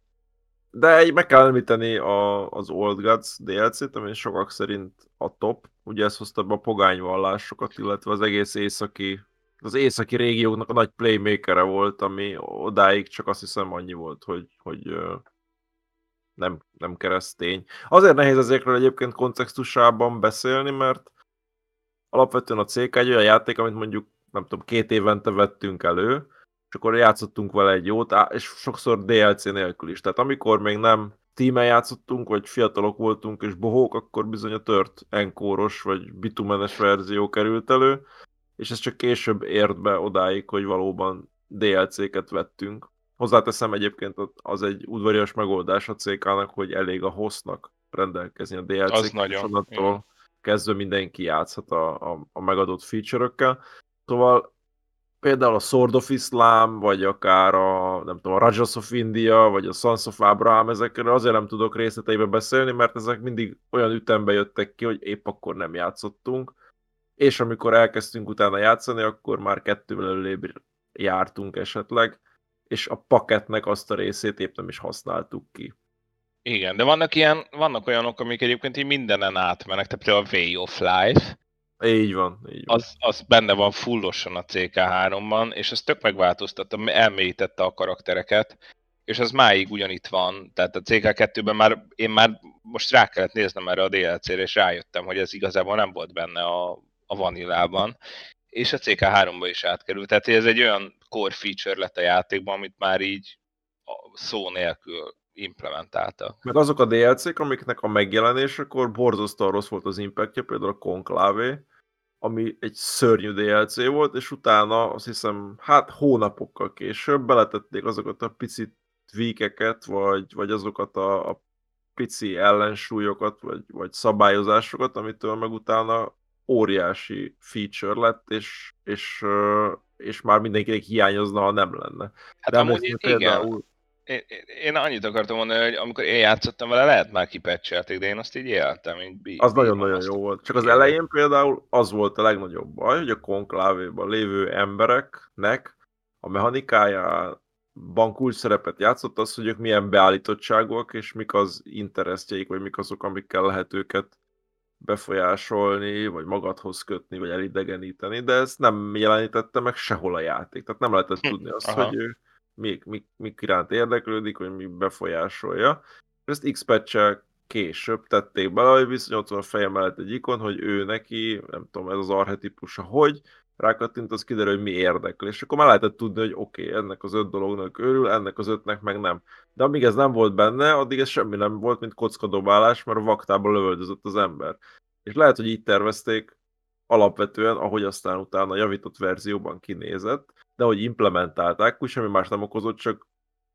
Speaker 2: De egy, meg kell említeni a, az Old Gods DLC-t, ami sokak szerint a top. Ugye ez hozta be a pogányvallásokat, illetve az egész északi, az északi régióknak a nagy playmakere volt, ami odáig csak azt hiszem annyi volt, hogy, hogy nem, nem keresztény. Azért nehéz ezekről egyébként kontextusában beszélni, mert alapvetően a CK egy olyan játék, amit mondjuk, nem tudom, két évente vettünk elő, és akkor játszottunk vele egy jót, és sokszor DLC nélkül is. Tehát amikor még nem tímen játszottunk, vagy fiatalok voltunk, és bohók, akkor bizony a tört enkóros, vagy bitumenes verzió került elő, és ez csak később ért be odáig, hogy valóban DLC-ket vettünk. Hozzáteszem egyébként az egy udvarias megoldás a CK-nak, hogy elég a hostnak rendelkezni a DLC-k,
Speaker 1: nagyon,
Speaker 2: attól kezdve mindenki játszhat a, a, a megadott feature-ökkel. Szóval például a Sword of Islam, vagy akár a, nem tudom, a Rajas of India, vagy a Sons of Abraham, ezekről azért nem tudok részleteibe beszélni, mert ezek mindig olyan ütembe jöttek ki, hogy épp akkor nem játszottunk, és amikor elkezdtünk utána játszani, akkor már kettővel előbb jártunk esetleg, és a paketnek azt a részét épp nem is használtuk ki.
Speaker 1: Igen, de vannak, ilyen, vannak olyanok, amik egyébként így mindenen átmennek, tehát például a Way of Life,
Speaker 2: Így van, így van.
Speaker 1: az, az benne van fullosan a CK3-ban, és ez tök megváltoztatta, elmélyítette a karaktereket, és az máig ugyanitt van, tehát a CK2-ben már, én már most rá kellett néznem erre a DLC-re, és rájöttem, hogy ez igazából nem volt benne a, a vanillában, és a CK3-ba is átkerült, tehát ez egy olyan core feature lett a játékban, amit már így szó nélkül implementálta.
Speaker 2: Meg azok a DLC-k, amiknek a megjelenésekor borzasztóan rossz volt az impactja, például a Conclave, ami egy szörnyű DLC volt, és utána azt hiszem, hát hónapokkal később beletették azokat a pici tweakeket, vagy, vagy azokat a, a pici ellensúlyokat, vagy, vagy szabályozásokat, amitől meg utána óriási feature lett, és, és, és már mindenkinek hiányozna, ha nem lenne.
Speaker 1: Hát De amúgy igen, például... én, én annyit akartam mondani, hogy amikor én játszottam vele, lehet már kipecselték, de én azt így éltem. Így
Speaker 2: az nagyon-nagyon jó volt. Csak az elején például az volt a legnagyobb baj, hogy a konklávéban lévő embereknek a mechanikájában kulcs szerepet játszott az, hogy ők milyen beállítottságúak, és mik az interesztjeik, vagy mik azok, amikkel lehet őket befolyásolni, vagy magadhoz kötni, vagy elidegeníteni, de ezt nem jelenítette meg sehol a játék. Tehát nem lehetett hm, tudni azt, Aha. hogy ő mik, mik, mik iránt érdeklődik, hogy mi befolyásolja. Ezt x később tették bele, hogy viszont ott van a feje mellett egy ikon, hogy ő neki, nem tudom, ez az arhetipusa, hogy rákattint, az kiderül, hogy mi érdekel. És akkor már lehetett tudni, hogy oké, okay, ennek az öt dolognak örül, ennek az ötnek meg nem. De amíg ez nem volt benne, addig ez semmi nem volt, mint kockadobálás, mert a vaktában lövöldözött az ember. És lehet, hogy így tervezték alapvetően, ahogy aztán utána a javított verzióban kinézett, de hogy implementálták, úgy semmi más nem okozott, csak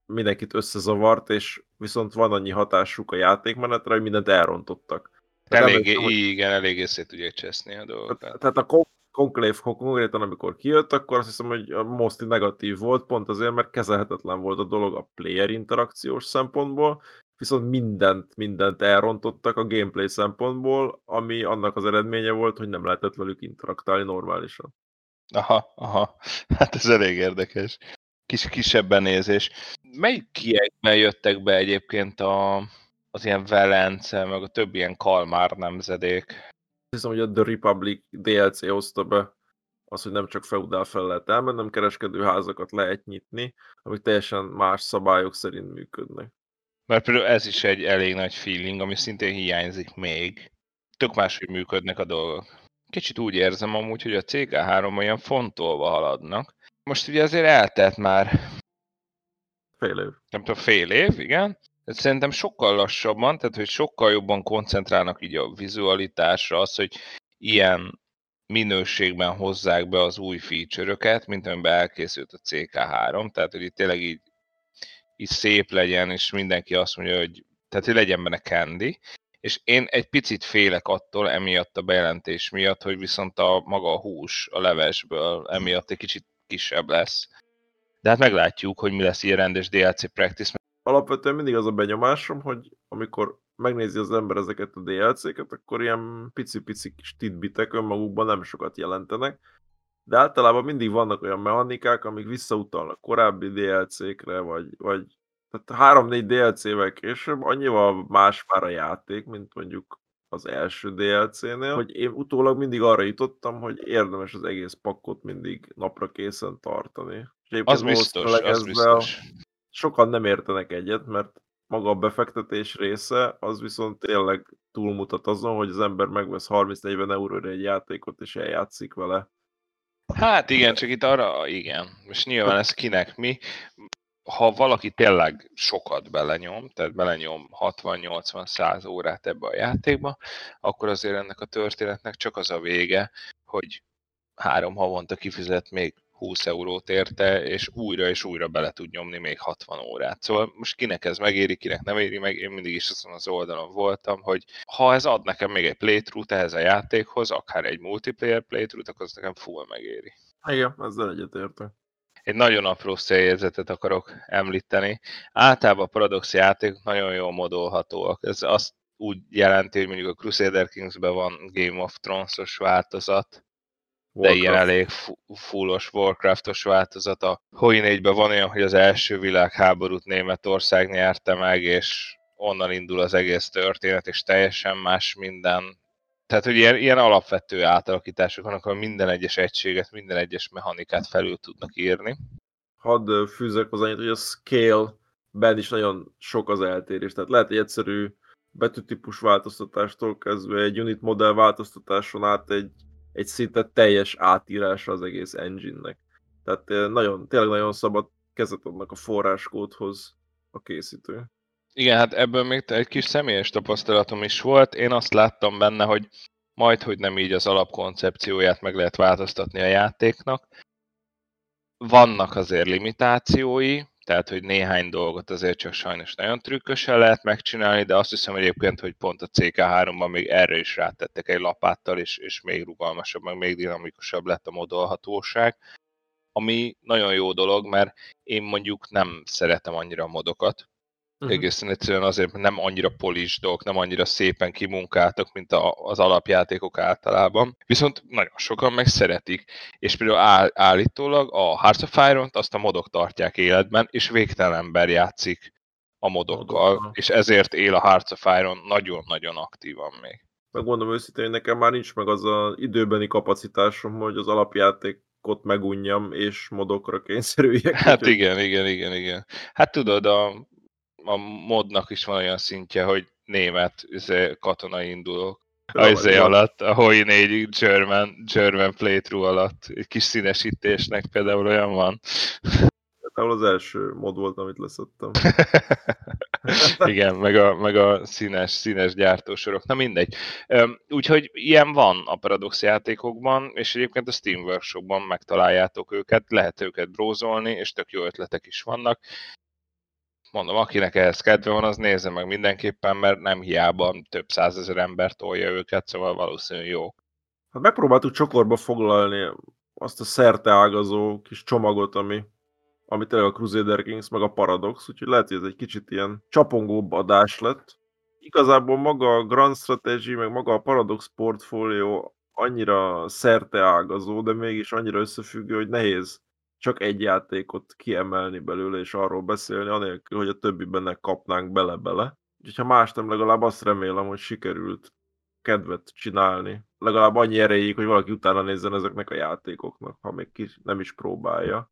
Speaker 2: mindenkit összezavart, és viszont van annyi hatásuk a játékmenetre, hogy mindent elrontottak.
Speaker 1: Eléggé, hogy... igen, eléggé szét tudják cseszni a dolgokat.
Speaker 2: Tehát a Conclave konkrétan, amikor kijött, akkor azt hiszem, hogy a most negatív volt, pont azért, mert kezelhetetlen volt a dolog a player interakciós szempontból, viszont mindent, mindent elrontottak a gameplay szempontból, ami annak az eredménye volt, hogy nem lehetett velük interaktálni normálisan.
Speaker 1: Aha, aha, hát ez elég érdekes. Kis, kisebb benézés. Melyik kiekben jöttek be egyébként a, az ilyen Velence, meg a több ilyen Kalmár nemzedék?
Speaker 2: Hiszem, hogy a The Republic DLC hozta be az, hogy nem csak feudál fel lehet elmenni, hanem kereskedőházakat lehet nyitni, amik teljesen más szabályok szerint működnek.
Speaker 1: Mert például ez is egy elég nagy feeling, ami szintén hiányzik még. Tök máshogy működnek a dolgok. Kicsit úgy érzem amúgy, hogy a CK3 olyan fontolva haladnak. Most ugye azért eltelt már...
Speaker 2: Fél év.
Speaker 1: Nem tudom, fél év, igen. Szerintem sokkal lassabban, tehát hogy sokkal jobban koncentrálnak így a vizualitásra, az, hogy ilyen minőségben hozzák be az új feature-öket, mint amiben elkészült a CK3, tehát hogy itt tényleg így, így szép legyen, és mindenki azt mondja, hogy tehát hogy legyen benne candy, és én egy picit félek attól, emiatt a bejelentés miatt, hogy viszont a maga a hús a levesből emiatt egy kicsit kisebb lesz. De hát meglátjuk, hogy mi lesz ilyen rendes DLC practice,
Speaker 2: alapvetően mindig az a benyomásom, hogy amikor megnézi az ember ezeket a DLC-ket, akkor ilyen pici-pici kis titbitek önmagukban nem sokat jelentenek, de általában mindig vannak olyan mechanikák, amik visszautalnak korábbi DLC-kre, vagy, vagy tehát 3-4 DLC-vel később annyival más már a játék, mint mondjuk az első DLC-nél, hogy én utólag mindig arra jutottam, hogy érdemes az egész pakkot mindig napra készen tartani.
Speaker 1: És az biztos, az biztos
Speaker 2: sokan nem értenek egyet, mert maga a befektetés része, az viszont tényleg túlmutat azon, hogy az ember megvesz 30-40 euróra egy játékot, és eljátszik vele.
Speaker 1: Hát igen, csak itt arra, igen. Most nyilván ez kinek mi. Ha valaki tényleg sokat belenyom, tehát belenyom 60-80-100 órát ebbe a játékba, akkor azért ennek a történetnek csak az a vége, hogy három havonta kifizet még 20 eurót érte, és újra és újra bele tud nyomni még 60 órát. Szóval most kinek ez megéri, kinek nem éri meg, én mindig is azon az oldalon voltam, hogy ha ez ad nekem még egy playthrough ehhez a játékhoz, akár egy multiplayer playthrough akkor az nekem full megéri.
Speaker 2: Igen, ezzel egyetértek.
Speaker 1: Egy nagyon apró széljegyzetet akarok említeni. Általában a Paradox játékok nagyon jól modolhatóak. Ez azt úgy jelenti, hogy mondjuk a Crusader Kings-ben van Game of Thrones-os változat, Warcraft. de ilyen elég fullos Warcraftos változata. Hoi 4 van olyan, hogy az első világháborút Németország nyerte meg, és onnan indul az egész történet, és teljesen más minden. Tehát, hogy ilyen, ilyen alapvető átalakítások vannak, ahol minden egyes egységet, minden egyes mechanikát felül tudnak írni.
Speaker 2: Hadd fűzek hozzá, hogy a scale-ben is nagyon sok az eltérés. Tehát lehet egy egyszerű betűtípus változtatástól kezdve egy unit modell változtatáson át egy, egy szinte teljes átírása az egész engine-nek. Tehát nagyon, tényleg nagyon szabad kezet adnak a forráskódhoz a készítő.
Speaker 1: Igen, hát ebből még egy kis személyes tapasztalatom is volt. Én azt láttam benne, hogy majd, hogy nem így az alapkoncepcióját meg lehet változtatni a játéknak. Vannak azért limitációi, tehát, hogy néhány dolgot azért csak sajnos nagyon trükkösen lehet megcsinálni, de azt hiszem egyébként, hogy pont a CK3-ban még erre is rátettek egy lapáttal, és, és még rugalmasabb, meg még dinamikusabb lett a modolhatóság ami nagyon jó dolog, mert én mondjuk nem szeretem annyira a modokat. Uh-huh. Egészen egyszerűen azért, mert nem annyira polisdok, nem annyira szépen kimunkáltak, mint a, az alapjátékok általában. Viszont nagyon sokan meg szeretik. És például áll, állítólag a Hearts of Iron-t azt a modok tartják életben, és végtelen ember játszik a modokkal, Modokkal. és ezért él a Hearts of Iron nagyon-nagyon aktívan még.
Speaker 2: Megmondom őszintén, hogy nekem már nincs meg az a időbeni kapacitásom, hogy az alapjáték ott megunjam, és modokra kényszerüljek.
Speaker 1: Hát úgy, igen, igen, igen, igen. Hát tudod, a, a modnak is van olyan szintje, hogy német izé, katonai indulók. A izé alatt, a HOI 4 German, German playthrough alatt, egy kis színesítésnek például olyan van.
Speaker 2: Például az első mod volt, amit leszettem.
Speaker 1: Igen, meg a, meg a színes, színes gyártósorok. Na mindegy. Úgyhogy ilyen van a Paradox játékokban, és egyébként a Steam Workshopban megtaláljátok őket, lehet őket brózolni, és tök jó ötletek is vannak. Mondom, akinek ehhez kedve van, az nézze meg mindenképpen, mert nem hiába több százezer ember tolja őket, szóval valószínűleg jó.
Speaker 2: Hát megpróbáltuk csokorba foglalni azt a szerteágazó kis csomagot, ami ami tényleg a Crusader Kings, meg a Paradox, úgyhogy lehet, hogy ez egy kicsit ilyen csapongóbb adás lett. Igazából maga a Grand Strategy, meg maga a Paradox portfólió annyira szerteágazó, de mégis annyira összefüggő, hogy nehéz csak egy játékot kiemelni belőle, és arról beszélni, anélkül, hogy a többiben ne kapnánk bele-bele. Úgyhogy ha más nem, legalább azt remélem, hogy sikerült kedvet csinálni. Legalább annyi erejéig, hogy valaki utána nézzen ezeknek a játékoknak, ha még ki nem is próbálja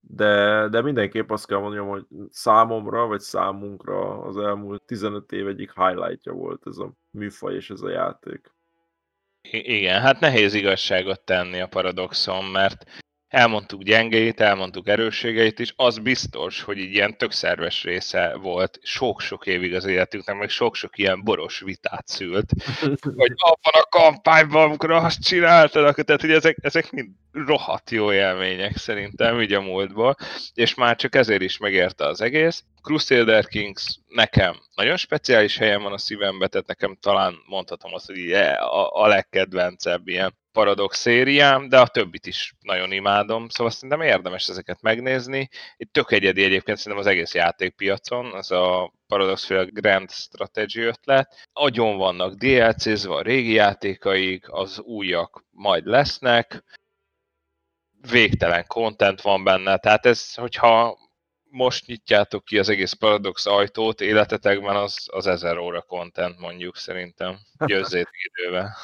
Speaker 2: de, de mindenképp azt kell mondjam, hogy számomra, vagy számunkra az elmúlt 15 év egyik highlightja volt ez a műfaj és ez a játék.
Speaker 1: Igen, hát nehéz igazságot tenni a paradoxon, mert elmondtuk gyengeit, elmondtuk erősségeit is, az biztos, hogy így ilyen tök szerves része volt sok-sok évig az életünknek, meg sok-sok ilyen boros vitát szült, hogy abban a kampányban, amikor azt csináltad, tehát hogy ezek, ezek mind rohadt jó élmények szerintem, így a múltból, és már csak ezért is megérte az egész. Crusader Kings nekem nagyon speciális helyen van a szívembe, tehát nekem talán mondhatom azt, hogy a, a legkedvencebb ilyen paradox szériám, de a többit is nagyon imádom, szóval szerintem érdemes ezeket megnézni. Itt tök egyedi egyébként szerintem az egész játékpiacon, ez a paradoxféle Grand Strategy ötlet. Agyon vannak DLC-zve a régi játékaik, az újak majd lesznek, végtelen content van benne, tehát ez, hogyha most nyitjátok ki az egész Paradox ajtót, életetekben az, az ezer óra content mondjuk szerintem. Győzzétek idővel.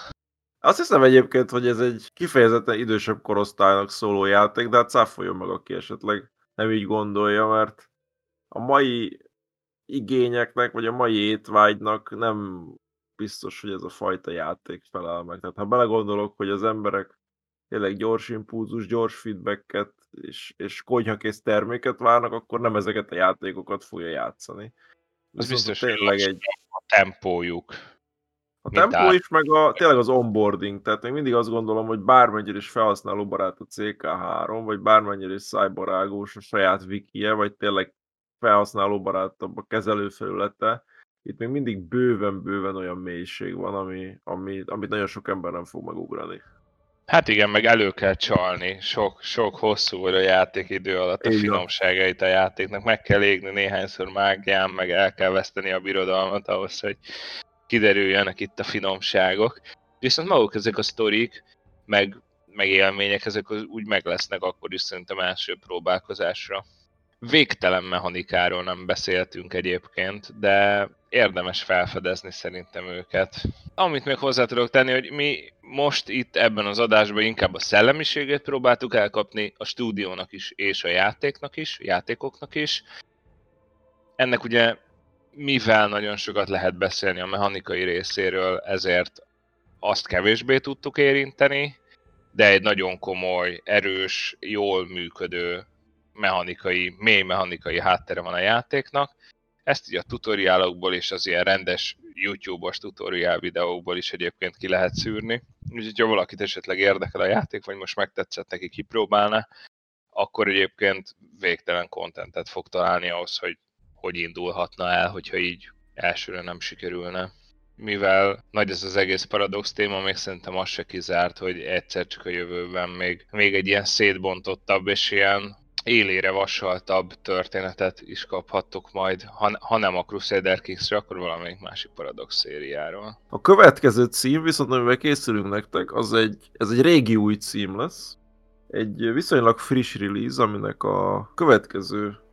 Speaker 2: Azt hiszem egyébként, hogy ez egy kifejezetten idősebb korosztálynak szóló játék, de hát cáfoljon meg, aki esetleg nem így gondolja, mert a mai igényeknek, vagy a mai étvágynak nem biztos, hogy ez a fajta játék felel meg. Tehát ha belegondolok, hogy az emberek tényleg gyors impulzus, gyors feedbacket és, és konyhakész terméket várnak, akkor nem ezeket a játékokat fogja játszani.
Speaker 1: Ez biztos, tényleg egy... a tempójuk.
Speaker 2: A tempó is, meg a, tényleg az onboarding, tehát még mindig azt gondolom, hogy bármennyire is felhasználóbarát a CK3, vagy bármennyire is szájbarágós a saját wikije, vagy tényleg felhasználóbarátabb a kezelőfelülete, itt még mindig bőven-bőven olyan mélység van, ami, ami, amit nagyon sok ember nem fog megugrani.
Speaker 1: Hát igen, meg elő kell csalni sok, sok hosszú vagy a játékidő alatt a Igen. finomságait a játéknak. Meg kell égni néhányszor mágián, meg el kell veszteni a birodalmat ahhoz, hogy kiderüljenek itt a finomságok. Viszont maguk ezek a sztorik, meg, meg élmények, ezek úgy meg lesznek akkor is szerintem első próbálkozásra. Végtelen mechanikáról nem beszéltünk egyébként, de érdemes felfedezni szerintem őket. Amit még hozzá tudok tenni, hogy mi most itt ebben az adásban inkább a szellemiségét próbáltuk elkapni a stúdiónak is, és a játéknak is, játékoknak is. Ennek ugye mivel nagyon sokat lehet beszélni a mechanikai részéről, ezért azt kevésbé tudtuk érinteni, de egy nagyon komoly, erős, jól működő mechanikai, mély mechanikai háttere van a játéknak. Ezt így a tutoriálokból és az ilyen rendes YouTube-os tutoriál videókból is egyébként ki lehet szűrni. Úgyhogy ha valakit esetleg érdekel a játék, vagy most megtetszett neki kipróbálna, akkor egyébként végtelen kontentet fog találni ahhoz, hogy hogy indulhatna el, hogyha így elsőre nem sikerülne. Mivel nagy ez az egész paradox téma, még szerintem az se kizárt, hogy egyszer csak a jövőben még, még egy ilyen szétbontottabb és ilyen élére vasaltabb történetet is kaphattok majd, ha, ha nem a Crusader Kings-re, akkor valamelyik másik Paradox szériáról.
Speaker 2: A következő cím, viszont amivel készülünk nektek, az egy, ez egy régi új cím lesz. Egy viszonylag friss release, aminek a következő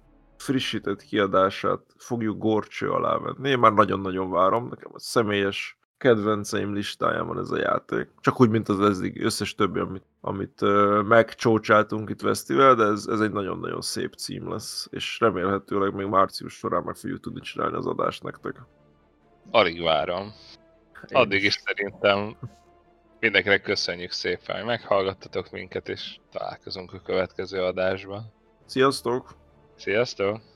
Speaker 2: frissített kiadását fogjuk gorcső alá venni. Én már nagyon-nagyon várom, nekem a személyes kedvenceim listáján van ez a játék. Csak úgy, mint az eddig összes többi, amit, amit uh, megcsócsáltunk itt Vesztivel, de ez, ez egy nagyon-nagyon szép cím lesz, és remélhetőleg még március során meg fogjuk tudni csinálni az adást nektek.
Speaker 1: Alig várom. Én Addig is szerintem mindenkinek köszönjük szépen, hogy meghallgattatok minket, és találkozunk a következő adásban.
Speaker 2: Sziasztok!
Speaker 1: Sziasztok!